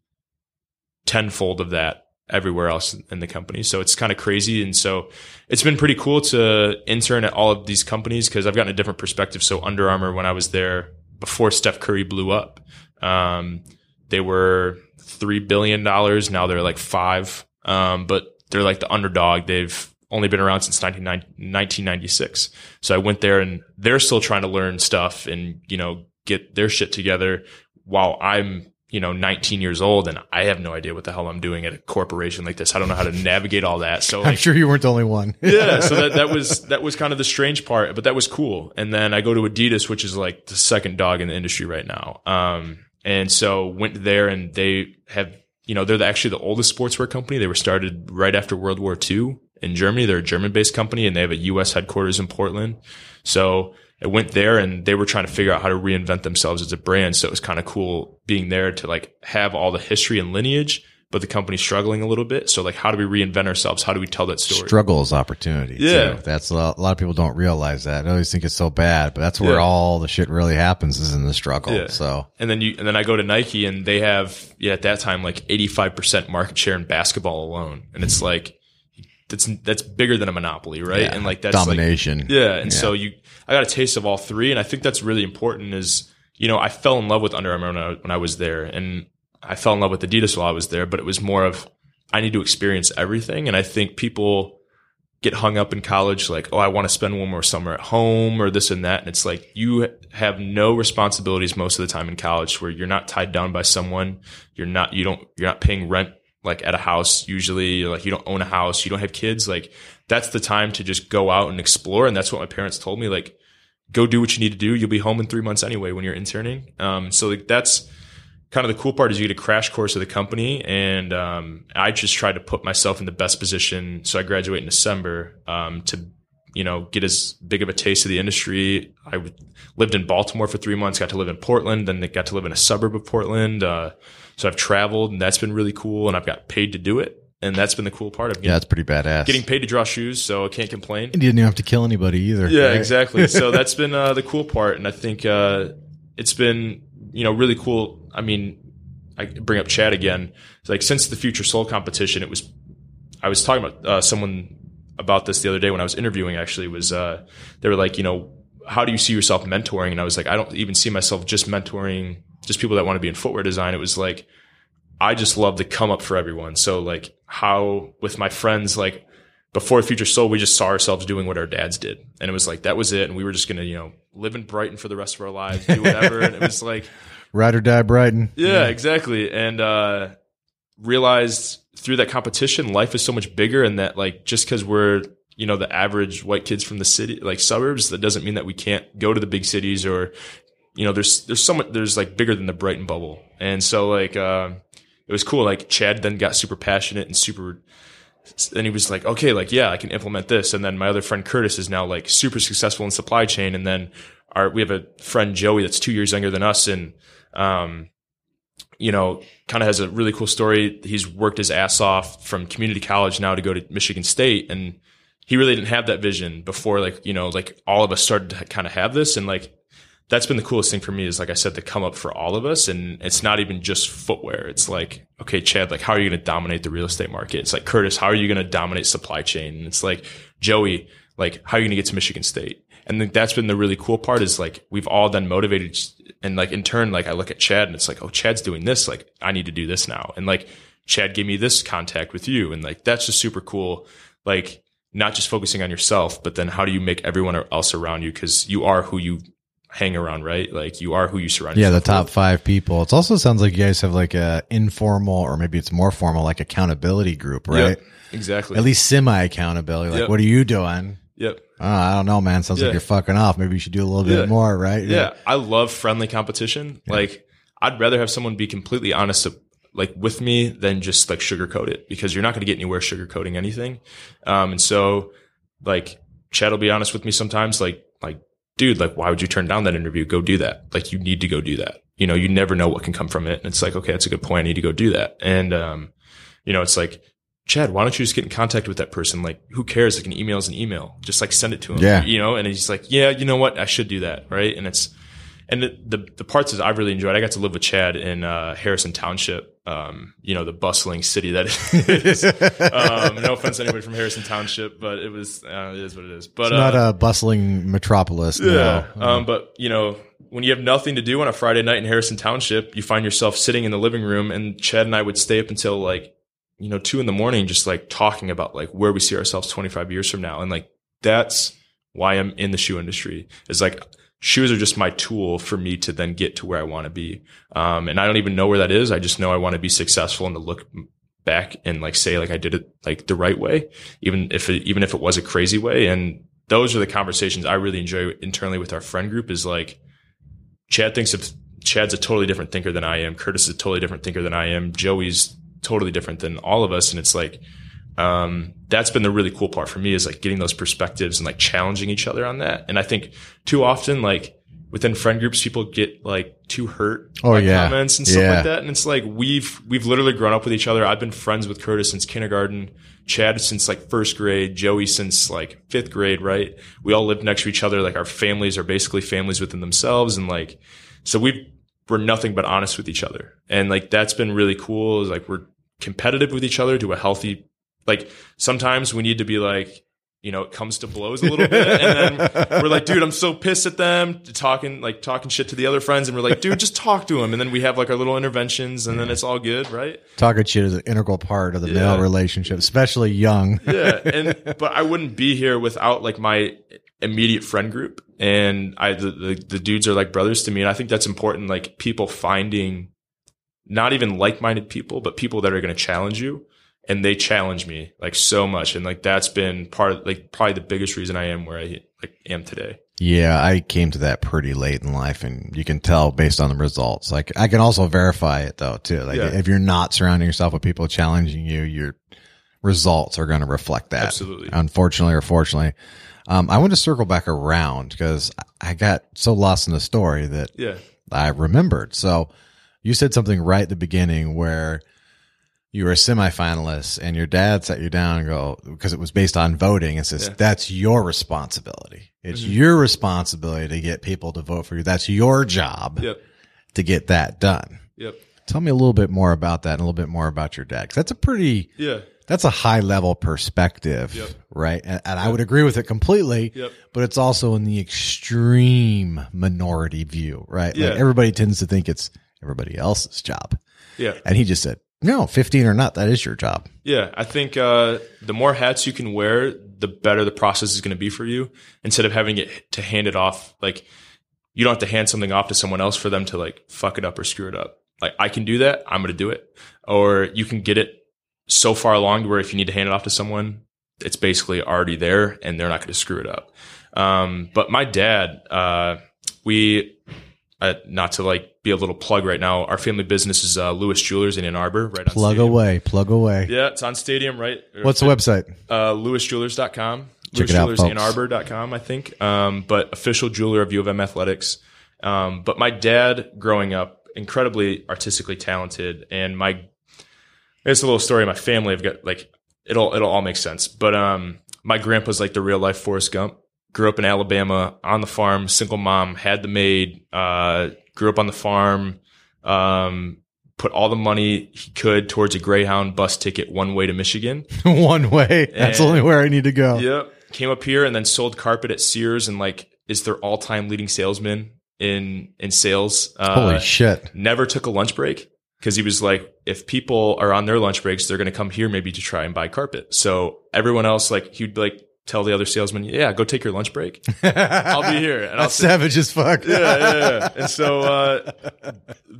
tenfold of that everywhere else in the company. So it's kind of crazy. And so it's been pretty cool to intern at all of these companies because I've gotten a different perspective. So Under Armour, when I was there before Steph Curry blew up, um, they were $3 billion. Now they're like five. Um, but they're like the underdog. They've only been around since 1996. So I went there and they're still trying to learn stuff and, you know, get their shit together while I'm, you know, 19 years old and I have no idea what the hell I'm doing at a corporation like this. I don't know how to navigate all that. So *laughs* I'm sure you weren't the only one. *laughs* yeah, *laughs* so that, that was that was kind of the strange part, but that was cool. And then I go to Adidas, which is like the second dog in the industry right now. Um, and so went there, and they have, you know, they're the, actually the oldest sportswear company. They were started right after World War II in Germany. They're a German-based company, and they have a U.S. headquarters in Portland. So I went there, and they were trying to figure out how to reinvent themselves as a brand. So it was kind of cool being there to like have all the history and lineage, but the company's struggling a little bit. So like, how do we reinvent ourselves? How do we tell that story? Struggle is opportunity. Yeah. too. That's a lot, a lot of people don't realize that. I always think it's so bad, but that's where Yeah. all the shit really happens is in the struggle. Yeah. So And then you, and then I go to Nike and they have, yeah, at that time, like 85% market share in basketball alone. And it's like, that's, that's bigger than a monopoly, right? yeah, and like that's like, domination. yeah. And so you, I got a taste of all three. And I think that's really important is, you know, I fell in love with Under Armour when I, when I was there and I fell in love with Adidas while I was there, but it was more of, I need to experience everything. And I think people get hung up in college like, oh, I want to spend one more summer at home or this and that. And it's like you have no responsibilities most of the time in college where you're not tied down by someone. You're not, you don't, you're not paying rent like at a house usually like you don't own a house you don't have kids like that's the time to just go out and explore and that's what my parents told me like go do what you need to do you'll be home in three months anyway when you're interning. Um, so like that's kind of the cool part is you get a crash course of the company and um, i just tried to put myself in the best position so i graduate in december um, to you know, get as big of a taste of the industry. I w- lived in Baltimore for three months, got to live in Portland, then got to live in a suburb of Portland. Uh, so I've traveled and that's been really cool. And I've got paid to do it. And that's been the cool part of Yeah, getting, that's pretty badass. getting paid to draw shoes. So I can't complain. And you didn't even have to kill anybody either. Yeah, right? exactly. *laughs* So that's been uh, the cool part, and I think uh, it's been you know really cool. I mean, I bring up Chad again. It's like since the Future Sole competition, it was. I was talking about uh, someone about this the other day when I was interviewing. Actually, was uh, they were like, you know, how do you see yourself mentoring? And I was like, I don't even see myself just mentoring just people that want to be in footwear design. It was like I just love to come up for everyone. So like how with my friends, like before Future Sole, we just saw ourselves doing what our dads did. And it was like, that was it. And we were just going to, you know, live in Brighton for the rest of our lives, do whatever. and it was like, *laughs* Ride or die, Brighton. yeah, exactly. And, uh, realized through that competition, life is so much bigger and that like, just cause we're, you know, the average white kids from the city, like suburbs, that doesn't mean that we can't go to the big cities or, you know, there's, there's so much, there's like bigger than the Brighton bubble. And so like, uh, it was cool. Like Chad then got super passionate and super, and he was like, okay, like, yeah, I can implement this. And then my other friend Curtis is now like super successful in supply chain. And then our, we have a friend Joey that's two years younger than us. And, um, you know, kind of has a really cool story. He's worked his ass off from community college now to go to Michigan State. And he really didn't have that vision before, like, you know, like all of us started to kind of have this. And like, that's been the coolest thing for me is like I said to come up for all of us and it's not even just footwear. It's like, okay, Chad, like how are you going to dominate the real estate market? It's like Curtis, how are you going to dominate supply chain? And it's like Joey, like how are you going to get to Michigan State? And then that's been the really cool part is like we've all done motivated and like in turn, like I look at Chad and it's like, oh, Chad's doing this. Like I need to do this now. And like Chad gave me this contact with you. And like that's just super cool. Like not just focusing on yourself, but then how do you make everyone else around you? Cause you are who you hang around, right? Like you are who you surround yourself. Yeah, the top with. five people. It also sounds like you guys have like a informal, or maybe it's more formal, like accountability group, right? Yep, exactly. At least semi accountability. Like, Yep. what are you doing? Yep. Oh, I don't know, man. Sounds like you're fucking off. Maybe you should do a little bit Yeah. more, right? Yeah. I love friendly competition. Like I'd rather have someone be completely honest like with me than just like sugarcoat it because you're not going to get anywhere sugarcoating anything. Um, and so like Chad will be honest with me sometimes like, like, dude, like, why would you turn down that interview? Go do that. Like you need to go do that. You know, you never know what can come from it. And it's like, okay, that's a good point. I need to go do that. And, um, you know, it's like, Chad, why don't you just get in contact with that person? Like, who cares? Like an email is an email. Just like send it to him. Yeah. You know, and he's like, yeah, you know what? I should do that. Right. And it's, and the, the, the parts that I've really enjoyed, I got to live with Chad in, uh, Harrison Township. Um, you know, the bustling city that it *laughs* is. um, no offense to anybody from Harrison Township, but it was, uh, it is what it is. But, It's not uh, a bustling metropolis. yeah. No. Um, but you know, when you have nothing to do on a Friday night in Harrison Township, you find yourself sitting in the living room and Chad and I would stay up until like, you know, two in the morning, just like talking about like where we see ourselves 25 years from now. And like, that's why I'm in the shoe industry is like, shoes are just my tool for me to then get to where I want to be. Um, and I don't even know where that is. I just know I want to be successful and to look back and like say like I did it like the right way, even if it, even if it was a crazy way. And those are the conversations I really enjoy internally with our friend group is like Chad thinks of Chad's a totally different thinker than I am. Curtis is a totally different thinker than I am. Joey's totally different than all of us. And it's like, um, that's been the really cool part for me is like getting those perspectives and like challenging each other on that. And I think too often, like within friend groups, people get like too hurt Oh, by yeah. comments and stuff Yeah. like that. And it's like we've we've literally grown up with each other. I've been friends with Curtis since kindergarten, Chad since like first grade, Joey since like fifth grade, right? We all lived next to each other. Like our families are basically families within themselves. And like so we we're nothing but honest with each other. And like that's been really cool, is like we're competitive with each other to a healthy like sometimes we need to be like you know, it comes to blows a little bit. And then we're like, dude, I'm so pissed at them talking, like talking shit to the other friends. And we're like, dude, just talk to them. And then we have like our little interventions and then it's all good. Right. Talking shit is an integral part of the Yeah. male relationship, especially young. Yeah. *laughs* And, but I wouldn't be here without like my immediate friend group. And I, the, the, the dudes are like brothers to me. And I think that's important. Like people finding not even like-minded people, but people that are going to challenge you. And they challenge me like so much. And like that's been part of like probably the biggest reason I am where I like am today. Yeah, I came to that pretty late in life and you can tell based on the results. Like I can also verify it though too. Like Yeah. if you're not surrounding yourself with people challenging you, your results are going to reflect that. Absolutely. Unfortunately or fortunately. Um, I want to circle back around because I got so lost in the story that Yeah. I remembered. So you said something right at the beginning where you were a semifinalist and your dad sat you down and go, because it was based on voting and says, Yeah. that's your responsibility. It's Mhm. your responsibility to get people to vote for you. That's your job Yep. to get that done. Yep. Tell me a little bit more about that and a little bit more about your dad. Cause that's a pretty, Yeah. That's a high level perspective, Yep. right? And, and I would agree with it completely, Yep. but it's also in the extreme minority view, right? Yeah. Like everybody tends to think it's everybody else's job. Yeah. And he just said, no, 15 or not, that is your job. Yeah, I think uh, the more hats you can wear, the better the process is going to be for you. Instead of having it to hand it off, like you don't have to hand something off to someone else for them to like fuck it up or screw it up. Like I can do that, I'm going to do it. Or you can get it so far along to where if you need to hand it off to someone, it's basically already there and they're not going to screw it up. Um, but my dad, uh, we, uh, not to like be a little plug right now, our family business is uh, Lewis Jewelers in Ann Arbor, right on Plug Stadium. away, plug away. Yeah, it's on Stadium, right? What's the website? Uh, LewisJewelers.com. Check it out, LewisJewelersAnnArbor.com, I think. Um, but official jeweler of U of M Athletics. Um, but my dad, growing up, incredibly artistically talented, and my it's a little story of my family. I've got like it'll it'll all make sense. But um, my grandpa's like the real life Forrest Gump. Grew up in Alabama on the farm, single mom, had the maid. Uh, grew up on the farm. Um, put all the money he could towards a Greyhound bus ticket one way to Michigan. *laughs* One way. That's And- only where I need to go. Yep. Came up here and then sold carpet at Sears and like is their all time leading salesman in in sales. Uh, Holy shit. never took a lunch break because he was like, if people are on their lunch breaks, they're going to come here maybe to try and buy carpet. So everyone else, like he'd like tell the other salesman, yeah, go take your lunch break. *laughs* I'll be here. And I'll sit- savage as fuck. yeah, yeah, yeah. *laughs* And so, uh,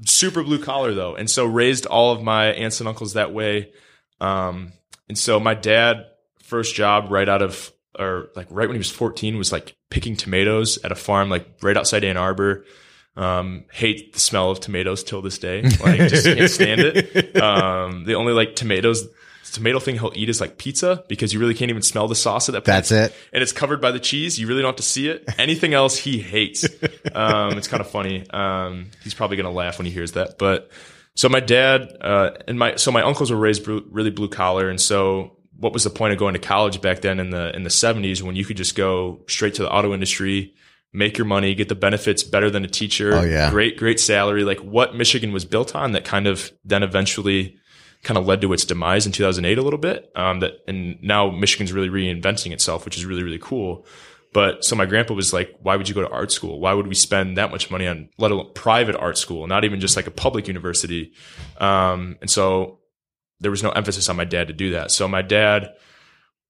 super blue collar though. And so raised all of my aunts and uncles that way. Um, and so my dad, first job right out of, or like right when he was 14 was like picking tomatoes at a farm, like right outside Ann Arbor. Um, hate the smell of tomatoes till this day. Like just can't stand it. *laughs* Um, the only like tomatoes, tomato thing he'll eat is like pizza because you really can't even smell the sauce at that point That's it. and it's covered by the cheese. You really don't have to see it. Anything else he hates. Um, it's kind of funny. Um, he's probably going to laugh when he hears that. But so my dad, uh, and my, so my uncles were raised blue, really blue collar. And so what was the point of going to college back then in the, in the seventies when you could just go straight to the auto industry, make your money, get the benefits better than a teacher. Oh, yeah. Great, great salary. Like what Michigan was built on that kind of then eventually kind of led to its demise in 2008 a little bit. Um, that and now Michigan's really reinventing itself, which is really really cool. But so my grandpa was like, "Why would you go to art school? Why would we spend that much money on let alone private art school, not even just like a public university?" Um, and so there was no emphasis on my dad to do that. So my dad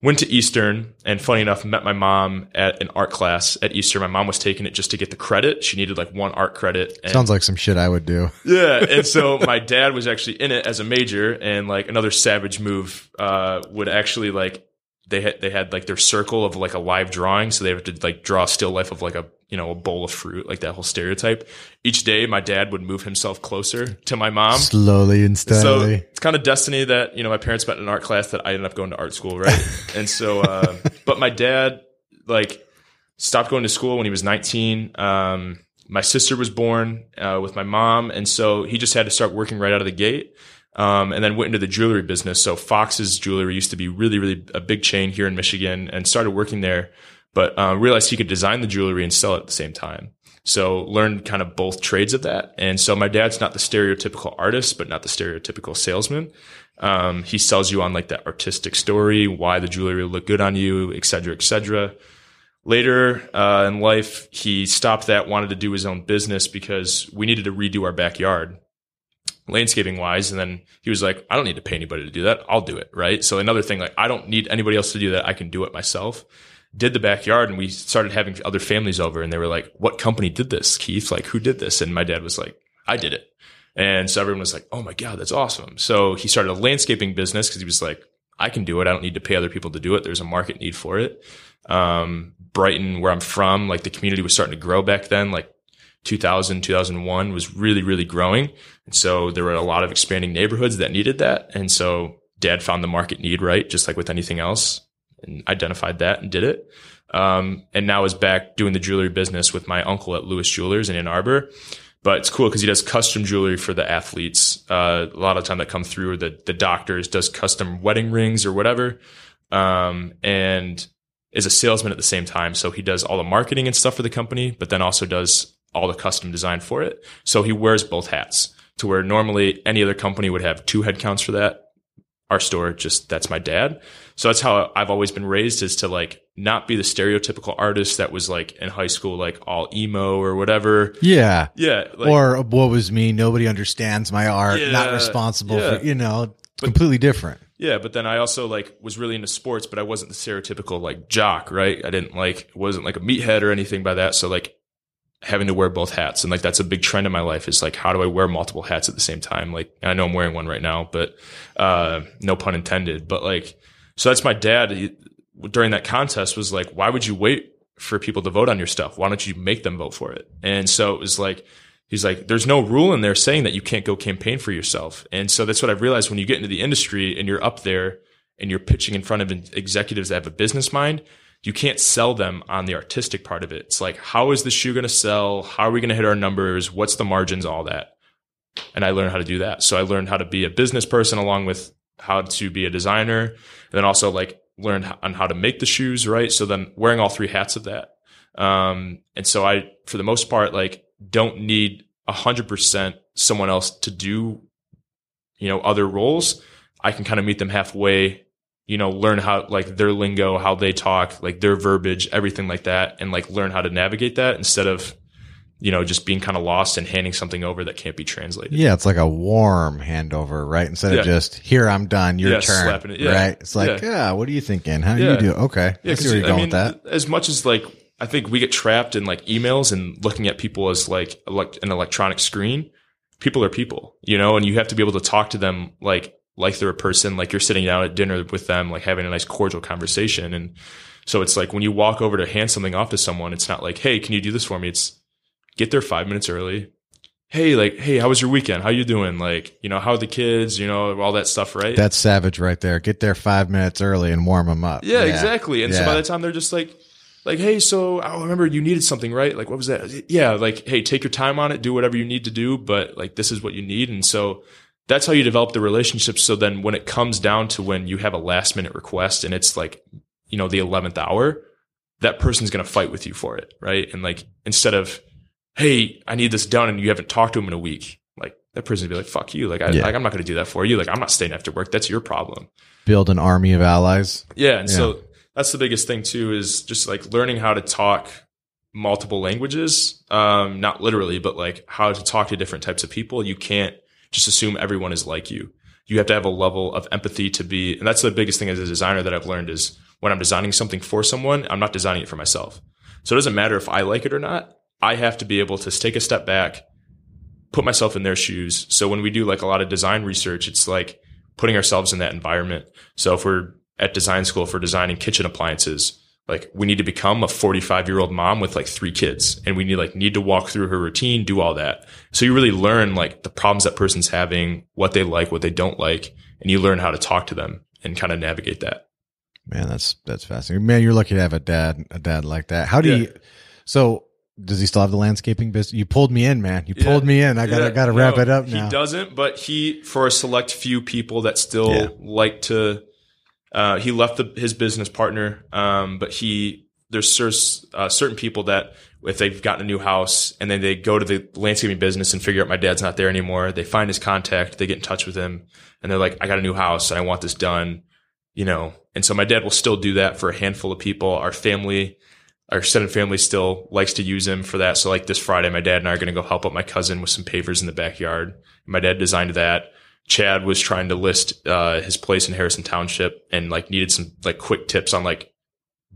went to Eastern and funny enough met my mom at an art class at Eastern. My mom was taking it just to get the credit. She needed like one art credit. And Sounds like some shit I would do. yeah, and so *laughs* my dad was actually in it as a major, and like another savage move uh, would actually like they had they had like their circle of like a live drawing, so they have to like draw a still life of like a you know a bowl of fruit, like that whole stereotype. Each day, my dad would move himself closer to my mom. Slowly and steadily. So it's kind of destiny that you know my parents met in an art class that I ended up going to art school, right? *laughs* and so, uh, but my dad like stopped going to school when he was 19. Um, my sister was born uh, with my mom, and so he just had to start working right out of the gate. Um, and then went into the jewelry business. So Fox's Jewelry used to be really, really a big chain here in Michigan, and started working there. But uh, realized he could design the jewelry and sell it at the same time. So learned kind of both trades of that. And so my dad's not the stereotypical artist, but not the stereotypical salesman. Um, he sells you on like that artistic story, why the jewelry will look good on you, et cetera, et cetera. Later uh, in life, he stopped that, wanted to do his own business because we needed to redo our backyard landscaping wise. And then he was like, I don't need to pay anybody to do that. I'll do it. Right. So another thing, like I don't need anybody else to do that. I can do it myself. Did the backyard and we started having other families over and they were like, what company did this, Keith? Like who did this? And my dad was like, I did it. And so everyone was like, Oh my God, that's awesome. So he started a landscaping business because he was like, I can do it. I don't need to pay other people to do it. There's a market need for it. Um, Brighton, where I'm from, like the community was starting to grow back then, like 2000, 2001 was really, really growing. And so there were a lot of expanding neighborhoods that needed that. And so dad found the market need, right? Just like with anything else. And identified that and did it. Um, and now is back doing the jewelry business with my uncle at Lewis Jewelers in Ann Arbor. But it's cool because he does custom jewelry for the athletes. Uh, a lot of time that come through, the the doctors does custom wedding rings or whatever, um, and is a salesman at the same time. So he does all the marketing and stuff for the company, but then also does all the custom design for it. So he wears both hats to where normally any other company would have two headcounts for that. Our store just that's my dad. So that's how I've always been raised is to like not be the stereotypical artist that was like in high school, like all emo or whatever. Yeah. Yeah. Like, or what was me? Nobody understands my art. not responsible yeah. for, you know, completely different. Yeah, but then I also like was really into sports, but I wasn't the stereotypical like jock, right? I didn't like wasn't like a meathead or anything by that. So like having to wear both hats and like that's a big trend in my life is like how do I wear multiple hats at the same time? Like I know I'm wearing one right now, but uh no pun intended. But like so that's my dad he, during that contest was like, why would you wait for people to vote on your stuff? Why don't you make them vote for it? And so it was like he's like, there's no rule in there saying that you can't go campaign for yourself. And so that's what I've realized when you get into the industry and you're up there and you're pitching in front of executives that have a business mind, you can't sell them on the artistic part of it. It's like, how is the shoe going to sell? How are we going to hit our numbers? What's the margins? All that. And I learned how to do that. So I learned how to be a business person along with how to be a designer and then also like learn on how to make the shoes. Right. So then wearing all three hats of that. Um, and so I, for the most part, like don't need a hundred percent someone else to do, you know, other roles. I can kind of meet them halfway, you know, learn how like their lingo, how they talk, like their verbiage, everything like that, and like learn how to navigate that instead of, you know, just being kind of lost and handing something over that can't be translated. Yeah, it's like a warm handover, right? Instead Yeah. of just here, I'm done, your Yeah, turn, it. Yeah. right? It's like, yeah. what are you thinking? How do you do? Okay, Yeah, I see where you're I going mean, with that. as much as like I think we get trapped in like emails and looking at people as like elect- an electronic screen. People are people, you know, and you have to be able to talk to them like like they're a person, like you're sitting down at dinner with them, like having a nice cordial conversation. And so it's like when you walk over to hand something off to someone, it's not like, hey, can you do this for me? It's get there five minutes early. Hey, like, hey, how was your weekend? How you doing? Like, you know, how are the kids? You know, all that stuff, right? That's savage right there. Get there five minutes early and warm them up. Yeah, exactly. And so by the time they're just like, like, hey, so I remember you needed something, right? Like, what was that? Yeah, like, hey, take your time on it, do whatever you need to do, but like, this is what you need. And so that's how you develop the relationship. So then when it comes down to when you have a last minute request and it's like, you know, the 11th hour, that person's going to fight with you for it, right? And like, instead of, hey, I need this done and you haven't talked to him in a week, like, that person would be like, fuck you. Like, I, Yeah. like, I'm not going to do that for you. Like, I'm not staying after work. That's your problem. Build an army of allies. Yeah, and so that's the biggest thing too is just like learning how to talk multiple languages, um, not literally, but like how to talk to different types of people. You can't just assume everyone is like you. You have to have a level of empathy to be, and that's the biggest thing as a designer that I've learned is when I'm designing something for someone, I'm not designing it for myself. So it doesn't matter if I like it or not. I have to be able to take a step back, put myself in their shoes. So when we do like a lot of design research, it's like putting ourselves in that environment. So if we're at design school for designing kitchen appliances, like we need to become a 45 year old mom with like three kids and we need like need to walk through her routine, do all that. So you really learn like the problems that person's having, what they like, what they don't like, and you learn how to talk to them and kind of navigate that. Man, that's that's fascinating. Man, you're lucky to have a dad a dad like that. How do Yeah. you? So does he still have the landscaping business? You pulled me in, man. You Yeah. pulled me in. I gotta Yeah, gotta wrap no, it up he doesn't, but he for a select few people that still like to. Uh, he left the, his business partner, um, but he there's uh, certain people that if they've gotten a new house and then they go to the landscaping business and figure out my dad's not there anymore, they find his contact, they get in touch with him, and they're like, "I got a new house and I want this done," you know. And so my dad will still do that for a handful of people. Our family our extended family still likes to use him for that. So like this Friday, my dad and I are going to go help out my cousin with some pavers in the backyard. My dad designed that. Chad was trying to list uh, his place in Harrison Township and like needed some like quick tips on like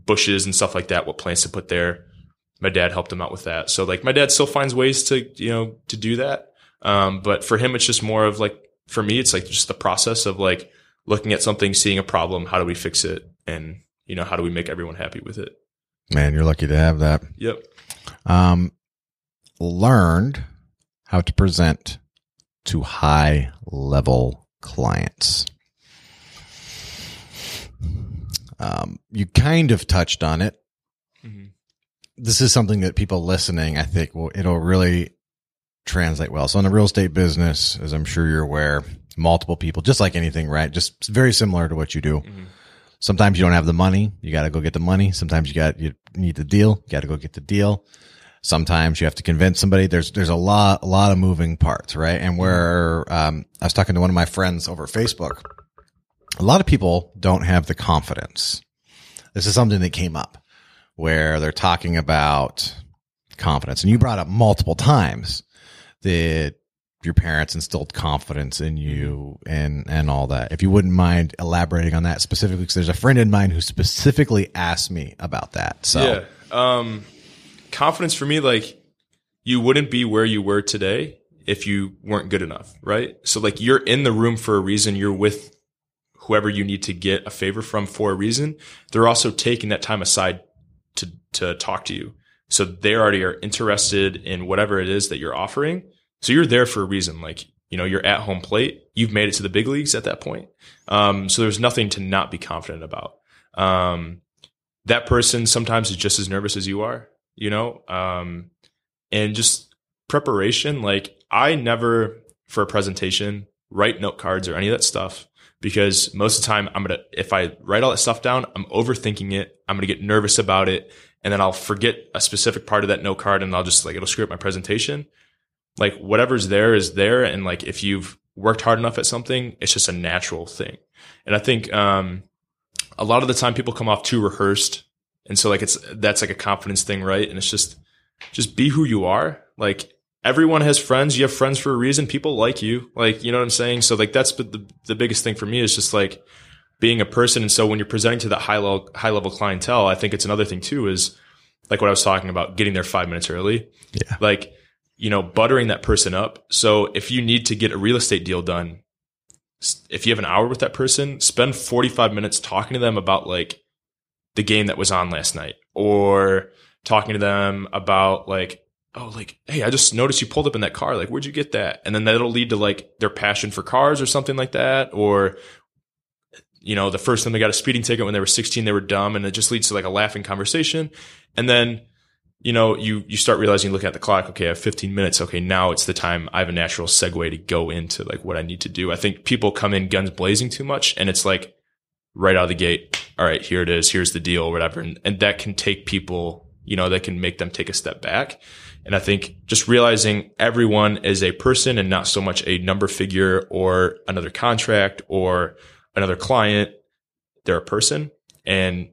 bushes and stuff like that, what plants to put there. My dad helped him out with that. So like my dad still finds ways to, you know, to do that. Um, but for him, it's just more of like, for me, it's like just the process of like looking at something, seeing a problem. How do we fix it? And, you know, how do we make everyone happy with it? Man, you're lucky to have that. Yep. Um, learned how to present to high level clients. Um, you kind of touched on it. Mhm. This is something that people listening, I think, will it'll really translate well. So in the real estate business, as I'm sure you're aware, multiple people, just like anything, right? Just very similar to what you do. Mhm. Sometimes you don't have the money. You got to go get the money. Sometimes you got, you need the deal. You got to go get the deal. Sometimes you have to convince somebody. There's, there's a lot, a lot of moving parts, right? And where, um, I was talking to one of my friends over Facebook. A lot of people don't have the confidence. This is something that came up where they're talking about confidence. And you brought up multiple times that your parents instilled confidence in you and and all that. If you wouldn't mind elaborating on that specifically, because there's a friend in mine who specifically asked me about that. So Yeah. Um, confidence for me, like you wouldn't be where you were today if you weren't good enough, right? So like you're in the room for a reason. You're with whoever you need to get a favor from for a reason. They're also taking that time aside to to talk to you. So they already are interested in whatever it is that you're offering. So you're there for a reason. Like, you know, you're at home plate. You've made it to the big leagues at that point. Um, so there's nothing to not be confident about. Um, that person sometimes is just as nervous as you are, you know? Um, and just preparation. Like I never, for a presentation, write note cards or any of that stuff because most of the time I'm to, if I write all that stuff down, I'm overthinking it. I'm to get nervous about it. And then I'll forget a specific part of that note card and I'll just like, it'll screw up my presentation. Like whatever's there is there. And like, if you've worked hard enough at something, it's just a natural thing. And I think, um, a lot of the time people come off too rehearsed. And so like it's, that's like a confidence thing, right? And it's just, just be who you are. Like everyone has friends. You have friends for a reason. People like you. Like, you know what I'm saying? So like that's the, the biggest thing for me is just like being a person. And so when you're presenting to that high level, high level clientele, I think it's another thing too is like what I was talking about, getting there five minutes early. Yeah. Like, you know, buttering that person up. So if you need to get a real estate deal done, if you have an hour with that person, spend 45 minutes talking to them about like the game that was on last night or talking to them about like, oh, like, hey, I just noticed you pulled up in that car. Like, where'd you get that? And then that'll lead to like their passion for cars or something like that. Or, you know, the first time they got a speeding ticket when they were 16, they were dumb and it just leads to like a laughing conversation. And then, you know, you, you start realizing, you look at the clock. Okay. I have 15 minutes. Okay. Now it's the time I have a natural segue to go into like what I need to do. I think people come in guns blazing too much and it's like right out of the gate. All right, here it is. Here's the deal whatever. And, and that can take people, you know, that can make them take a step back. And I think just realizing everyone is a person and not so much a number figure or another contract or another client. They're a person and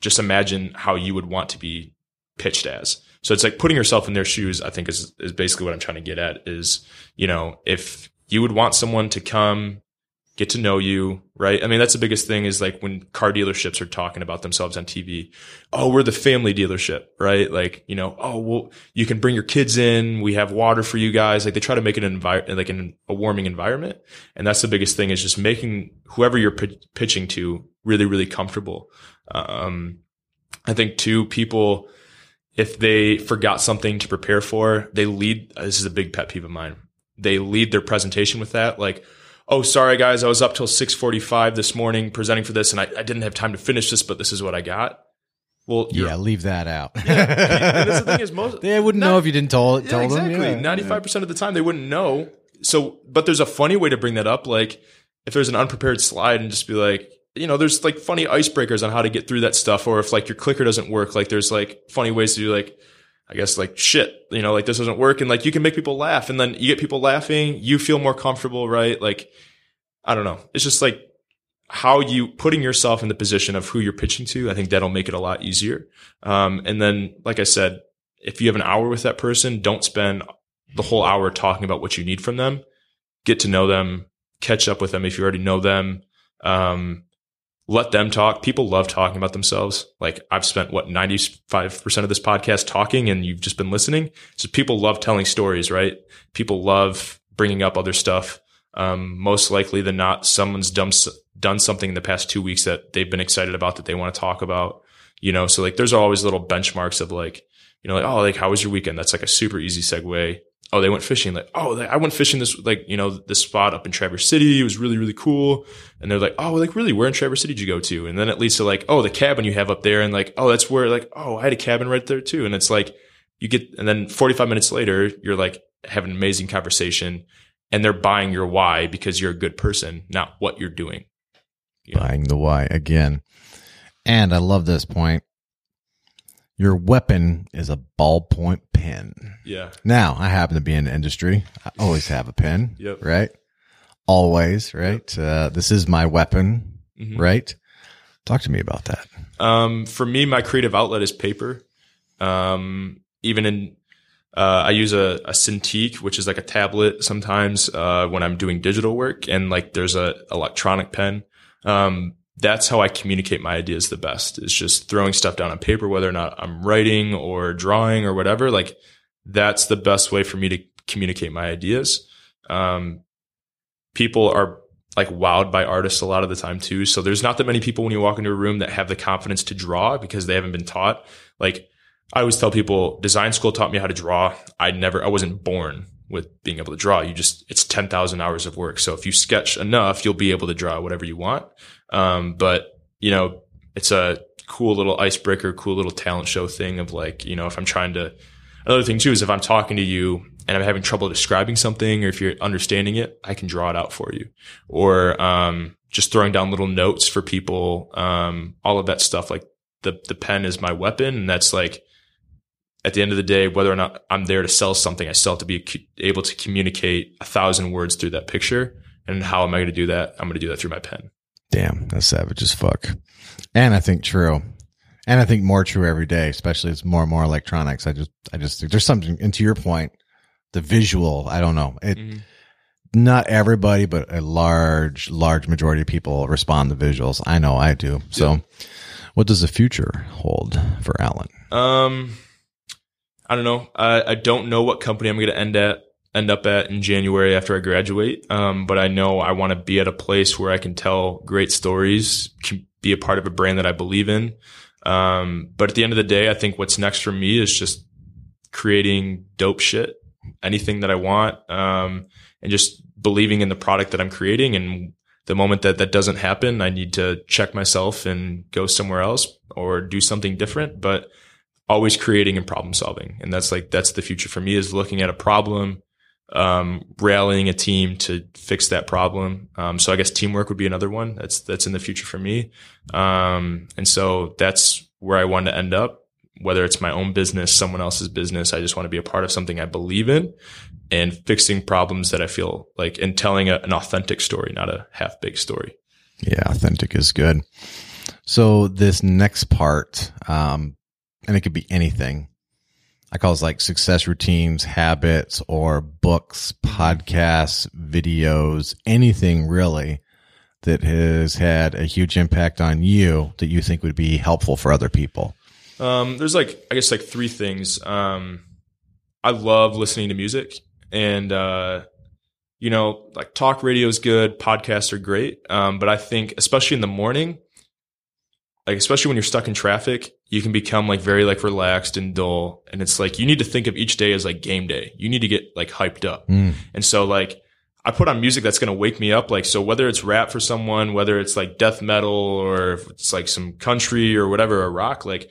just imagine how you would want to be pitched as. So it's like putting yourself in their shoes, I think is, is basically what I'm trying to get at is, you know, if you would want someone to come get to know you, right? I mean, that's the biggest thing is like when car dealerships are talking about themselves on TV. Oh, we're the family dealership, right? Like, you know, oh, well, you can bring your kids in. We have water for you guys. Like they try to make it an environment, like an, a warming environment. And that's the biggest thing is just making whoever you're p- pitching to really, really comfortable. Um, I think too, people, if they forgot something to prepare for, they lead, this is a big pet peeve of mine. They lead their presentation with that. Like, oh, sorry guys, I was up till 645 this morning presenting for this and I, I didn't have time to finish this, but this is what I got. Well, yeah, leave that out. *laughs* and that's the thing is *laughs* most they wouldn't know if you didn't tell, tell yeah, them. exactly. Yeah. Ninety-five percent of the time, they wouldn't know. So, but there's a funny way to bring that up. Like, if there's an unprepared slide, and just be like, you know, there's like funny icebreakers on how to get through that stuff. Or if like your clicker doesn't work, like there's like funny ways to do like, I guess like shit, you know, like this doesn't work, and like you can make people laugh, and then you get people laughing, you feel more comfortable, right? Like, I don't know. It's just like how you putting yourself in the position of who you're pitching to. I think that'll make it a lot easier. Um, and then, like I said, if you have an hour with that person, don't spend the whole hour talking about what you need from them. Get to know them, catch up with them if you already know them. Um, let them talk. People love talking about themselves. Like I've spent what 95% of this podcast talking and you've just been listening. So people love telling stories, right? People love bringing up other stuff. Um, most likely than not, someone's done, done something in the past two weeks that they've been excited about that they want to talk about, you know? So like there's always little benchmarks of like, you know, like, oh, like, how was your weekend? That's like a super easy segue oh, they went fishing. Like, oh, I went fishing this, like, you know, this spot up in Traverse City. It was really, really cool. And they're like, oh, like, really, where in Traverse City did you go to? And then it leads to like, oh, the cabin you have up there. And like, oh, that's where, like, oh, I had a cabin right there too. And it's like, you get, and then 45 minutes later, you're like having an amazing conversation and they're buying your why because you're a good person, not what you're doing. You know? Buying the why again. And I love this point. Your weapon is a ballpoint pen. Yeah. Now, I happen to be in the industry. I always have a pen. Yep. Right? Always, right? Yep. Uh, this is my weapon, mm-hmm. right? Talk to me about that. Um, for me, my creative outlet is paper. Um, even in, uh, I use a, a Cintiq, which is like a tablet sometimes, uh, when I'm doing digital work and like there's a electronic pen. Um, that's how I communicate my ideas the best is just throwing stuff down on paper, whether or not I'm writing or drawing or whatever. Like that's the best way for me to communicate my ideas. Um, people are like wowed by artists a lot of the time too. So there's not that many people when you walk into a room that have the confidence to draw because they haven't been taught. Like I always tell people design school taught me how to draw. I never, I wasn't born with being able to draw. You just, it's 10,000 hours of work. So if you sketch enough, you'll be able to draw whatever you want. Um, but you know, it's a cool little icebreaker, cool little talent show thing of like, you know, if I'm trying to, another thing too is if I'm talking to you and I'm having trouble describing something or if you're understanding it, I can draw it out for you or, um, just throwing down little notes for people. Um, all of that stuff, like the, the pen is my weapon. And that's like, at the end of the day, whether or not I'm there to sell something, I still have to be able to communicate a thousand words through that picture. And how am I going to do that? I'm going to do that through my pen. Damn, that's savage as fuck. And I think true. And I think more true every day, especially as more and more electronics. I just, I just think there's something, and to your point, the visual, I don't know. It, mm-hmm. not everybody, but a large, large majority of people respond to visuals. I know I do. So yeah. what does the future hold for Allen? Um, I don't know. I, I don't know what company I'm going to end at end up at in January after I graduate. Um, but I know I want to be at a place where I can tell great stories, be a part of a brand that I believe in. Um, but at the end of the day, I think what's next for me is just creating dope shit, anything that I want, um, and just believing in the product that I'm creating. And the moment that that doesn't happen, I need to check myself and go somewhere else or do something different. But always creating and problem solving. And that's like, that's the future for me is looking at a problem, um, rallying a team to fix that problem. Um, so I guess teamwork would be another one that's, that's in the future for me. Um, and so that's where I want to end up. Whether it's my own business, someone else's business, I just want to be a part of something I believe in and fixing problems that I feel like and telling a, an authentic story, not a half baked story. Yeah, authentic is good. So this next part, um, and it could be anything, I call it like success routines, habits, or books, podcasts, videos, anything really that has had a huge impact on you that you think would be helpful for other people? Um, there's like, I guess, like three things. Um, I love listening to music and, uh, you know, like talk radio is good, podcasts are great. Um, but I think, especially in the morning, like especially when you're stuck in traffic, you can become like very like relaxed and dull. And it's like you need to think of each day as like game day. You need to get like hyped up. Mm. And so like I put on music that's going to wake me up. Like, so whether it's rap for someone, whether it's like death metal or if it's like some country or whatever, or rock, like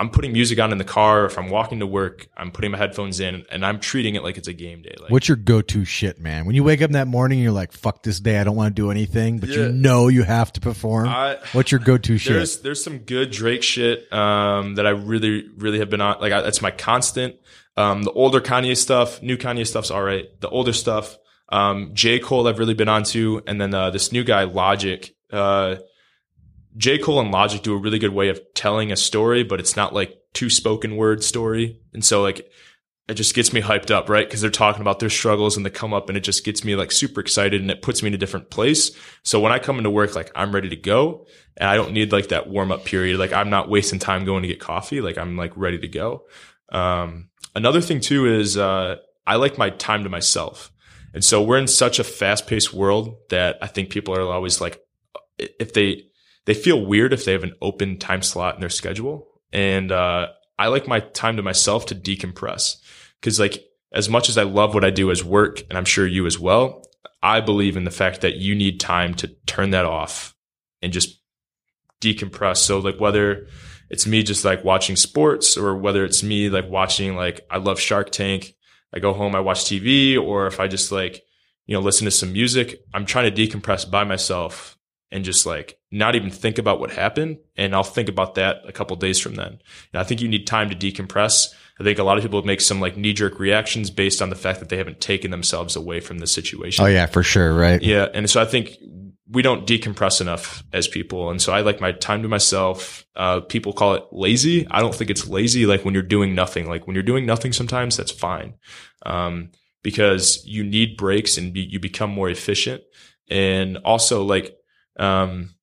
I'm putting music on in the car. If I'm walking to work, I'm putting my headphones in and I'm treating it like it's a game day. Like, What's your go-to shit, man? When you wake up in that morning, you're like, "Fuck this day! I don't want to do anything," but yeah. you know you have to perform. I, What's your go-to shit? There's there's some good Drake shit um, that I really really have been on. Like I, that's my constant. Um, the older Kanye stuff, new Kanye stuff's all right. The older stuff, um, J Cole, I've really been onto, and then uh, this new guy, Logic. Uh, J. Cole and Logic do a really good way of telling a story, but it's not like two spoken word story. And so like it just gets me hyped up, right? Because they're talking about their struggles and they come up and it just gets me like super excited and it puts me in a different place. So when I come into work, like I'm ready to go and I don't need like that warm up period. Like I'm not wasting time going to get coffee. Like I'm like ready to go. Um, another thing too is, uh, I like my time to myself. And so we're in such a fast paced world that I think people are always like, if they, they feel weird if they have an open time slot in their schedule. And, uh, I like my time to myself to decompress. Cause like as much as I love what I do as work, and I'm sure you as well, I believe in the fact that you need time to turn that off and just decompress. So like whether it's me just like watching sports or whether it's me like watching like I love Shark Tank. I go home, I watch TV, or if I just like, you know, listen to some music, I'm trying to decompress by myself and just like not even think about what happened. And I'll think about that a couple days from then. And I think you need time to decompress. I think a lot of people make some like knee jerk reactions based on the fact that they haven't taken themselves away from the situation. Oh yeah, for sure, right? Yeah. And so I think we don't decompress enough as people. And so I like my time to myself. Uh, people call it lazy. I don't think it's lazy. Like when you're doing nothing, like when you're doing nothing, sometimes that's fine. Um, because you need breaks and be, you become more efficient. And also like, um,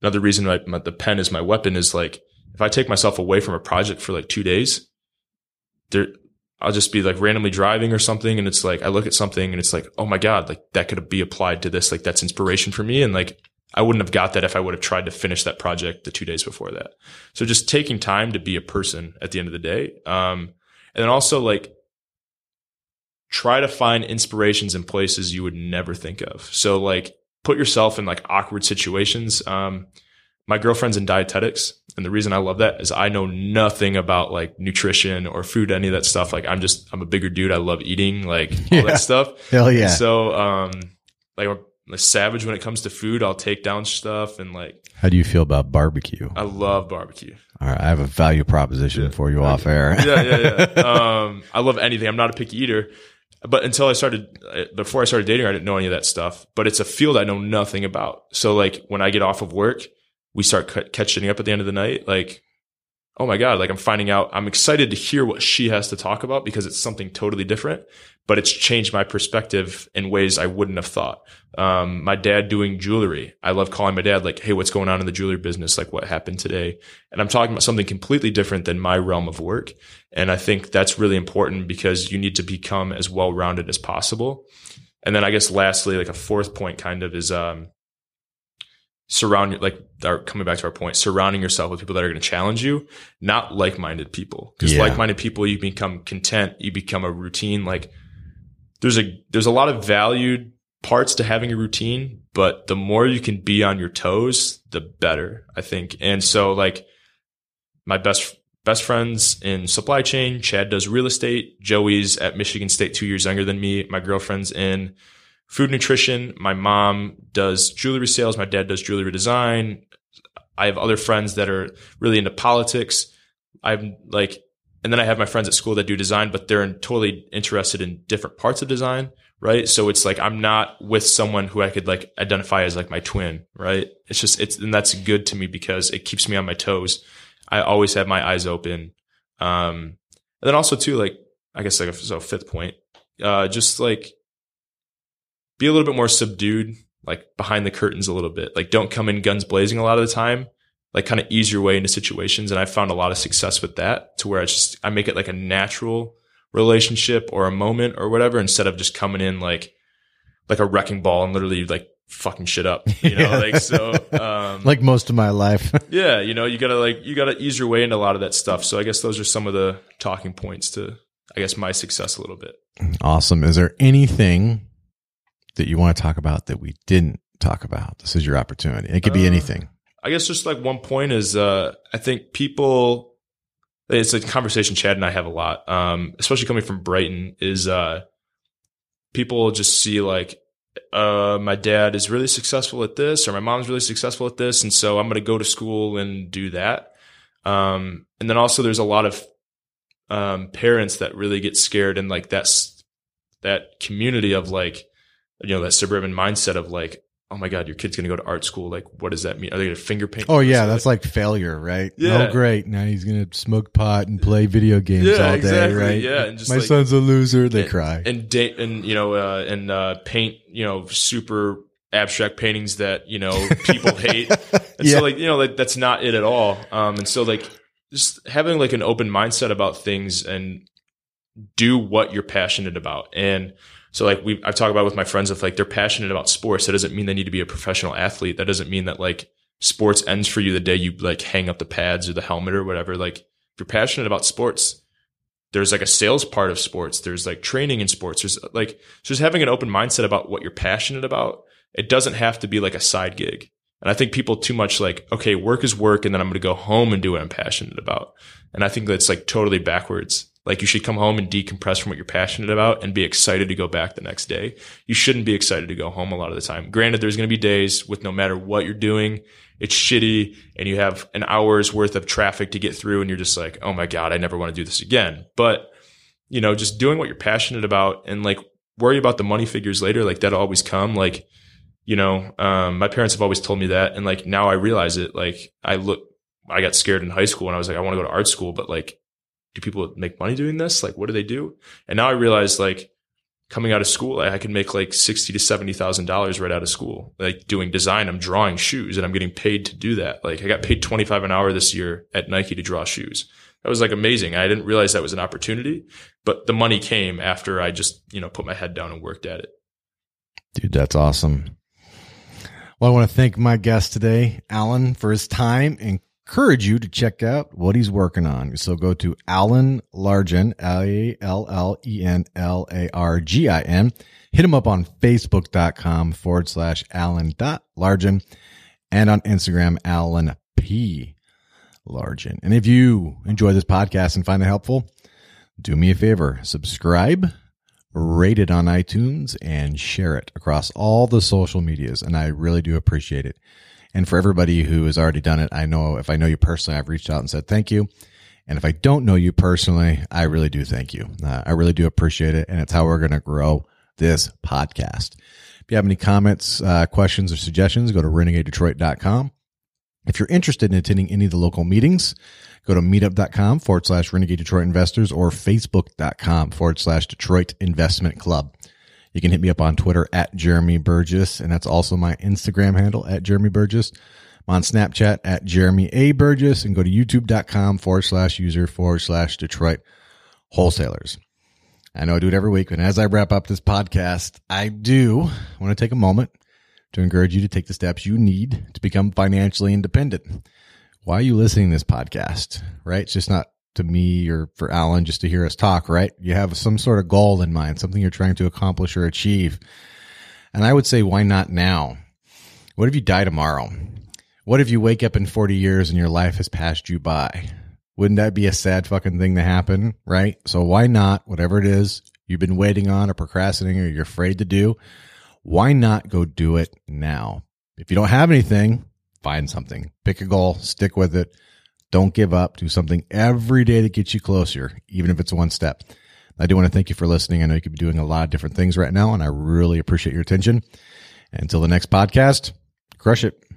another reason I, my, the pen is my weapon is like, if I take myself away from a project for like two days, there, I'll just be like randomly driving or something. And it's like, I look at something and it's like, oh my God, like that could be applied to this. Like that's inspiration for me. And like, I wouldn't have got that if I would have tried to finish that project the two days before that. So just taking time to be a person at the end of the day. Um, and then also like try to find inspirations in places you would never think of. So like put yourself in like awkward situations. Um, my girlfriend's in dietetics. And the reason I love that is I know nothing about like nutrition or food, any of that stuff. Like I'm just, I'm a bigger dude. I love eating, like all *laughs* Yeah. that stuff. Hell yeah. And so, um, like I'm a savage when it comes to food. I'll take down stuff and like, How do you feel about barbecue? I love barbecue. All right, I have a value proposition for you off air. yeah, yeah, yeah. *laughs* Um, I love anything. I'm not a picky eater, but until I started, uh, before I started dating, her, I didn't know any of that stuff. But it's a field I know nothing about. So like when I get off of work, we start catching up at the end of the night. Like, oh my god, like I'm finding out. I'm excited to hear what she has to talk about because it's something totally different. But it's changed my perspective in ways I wouldn't have thought. Um, my dad doing jewelry. I love calling my dad like, "Hey, what's going on in the jewelry business? Like, what happened today?" And I'm talking about something completely different than my realm of work. And I think that's really important because you need to become as well rounded as possible. And then I guess lastly, like a fourth point kind of is um surround like our, coming back to our point, surrounding yourself with people that are going to challenge you, not like-minded people. Because Yeah. like-minded people, you become content, you become a routine. Like there's a there's a lot of valued parts to having a routine, but the more you can be on your toes, the better, I think. And so like my best best friends in supply chain, Chad does real estate, Joey's at Michigan State 2 years younger than me, my girlfriend's in food nutrition, my mom does jewelry sales, my dad does jewelry design. I have other friends that are really into politics. I'm like and then I have my friends at school that do design, but they're totally interested in different parts of design, right? So it's like I'm not with someone who I could like identify as like my twin, right? It's just it's and that's good to me because it keeps me on my toes. I always have my eyes open. Um, and then also too, like I guess like so fifth point, uh, just like be a little bit more subdued, like behind the curtains a little bit. Like don't come in guns blazing a lot of the time. Like kind of ease your way into situations, and I found a lot of success with that. To where I just I make it like a natural relationship or a moment or whatever, instead of just coming in like like a wrecking ball and literally like fucking shit up. You know, *laughs* Yeah. like so. Um, like most of my life. *laughs* yeah, you know, you gotta like you gotta ease your way into a lot of that stuff. So I guess those are some of the talking points to I guess my success a little bit. awesome. Is there anything that you want to talk about that we didn't talk about? This is your opportunity. It could be Uh, anything. I guess just like one point is uh I think people it's a conversation Chad and I have a lot, um, especially coming from Brighton, is uh people just see like uh my dad is really successful at this or my mom's really successful at this and so I'm gonna go to school and do that. Um and then also there's a lot of um parents that really get scared and like that's that community of like you know that suburban mindset of like oh my god your kid's gonna go to art school like what does that mean are they gonna finger paint Oh yeah, that's like failure, right? Yeah. Oh great. Now he's gonna smoke pot and play video games Yeah, all day, exactly. right? Yeah, and just my like- son's a loser. They and, cry. and date and you know uh, and uh, paint you know super abstract paintings that you know people *laughs* hate. And Yeah. so like you know like that's not it at all. Um, and so like just having like an open mindset about things and do what you're passionate about. And so like we I've talked about with my friends if like they're passionate about sports, that doesn't mean they need to be a professional athlete. That doesn't mean that like sports ends for you the day you like hang up the pads or the helmet or whatever. Like if you're passionate about sports, there's like a sales part of sports. There's like training in sports. There's like just having an open mindset about what you're passionate about. It doesn't have to be like a side gig. And I think people too much like, okay, work is work. And then I'm going to go home and do what I'm passionate about. And I think that's like totally backwards. Like you should come home and decompress from what you're passionate about and be excited to go back the next day. You shouldn't be excited to go home a lot of the time. Granted, there's going to be days with no matter what you're doing, it's shitty and you have an hour's worth of traffic to get through and you're just like, oh my God, I never want to do this again. But, you know, just doing what you're passionate about and like worry about the money figures later, like that'll always come. Like, you know, um, my parents have always told me that. And like now I realize it. Like I look, I got scared in high school and I was like, I want to go to art school, but like do people make money doing this? Like, what do they do? And now I realize like coming out of school, I, I can make like sixty to seventy thousand dollars right out of school. Like doing design, I'm drawing shoes and I'm getting paid to do that. Like I got paid twenty five an hour this year at Nike to draw shoes. That was like amazing. I didn't realize that was an opportunity, but the money came after I just you know put my head down and worked at it. Dude, that's awesome. Well, I want to thank my guest today, Allen, for his time and encourage you to check out what he's working on. So go to Allen Largin, A L L E N L A R G I N. Hit him up on facebook.com forward slash Largin and on Instagram, Allen P Largin. And if you enjoy this podcast and find it helpful, do me a favor, subscribe, rate it on iTunes and share it across all the social medias. And I really do appreciate it. And for everybody who has already done it, I know if I know you personally, I've reached out and said thank you. And if I don't know you personally, I really do thank you. Uh, I really do appreciate it. And it's how we're going to grow this podcast. If you have any comments, uh, questions, or suggestions, go to renegadedetroit.com. If you're interested in attending any of the local meetings, go to meetup.com forward slash renegade Detroit investors or facebook.com forward slash Detroit investment club. You can hit me up on Twitter at Jeremy Burgess, and that's also my Instagram handle at Jeremy Burgess. I'm on Snapchat at Jeremy A. Burgess, and go to youtube.com forward slash user forward slash Detroit wholesalers. I know I do it every week, and as I wrap up this podcast, I do want to take a moment to encourage you to take the steps you need to become financially independent. Why are you listening to this podcast? Right? It's just not to me or for Allen just to hear us talk, right? You have some sort of goal in mind, something you're trying to accomplish or achieve. And I would say, why not now? What if you die tomorrow? What if you wake up in 40 years and your life has passed you by? Wouldn't that be a sad fucking thing to happen, right? So why not, whatever it is you've been waiting on or procrastinating or you're afraid to do, why not go do it now? If you don't have anything, find something. Pick a goal, stick with it don't give up. Do something every day to get you closer, even if it's one step. I do want to thank you for listening. I know you could be doing a lot of different things right now, and I really appreciate your attention. Until the next podcast, crush it.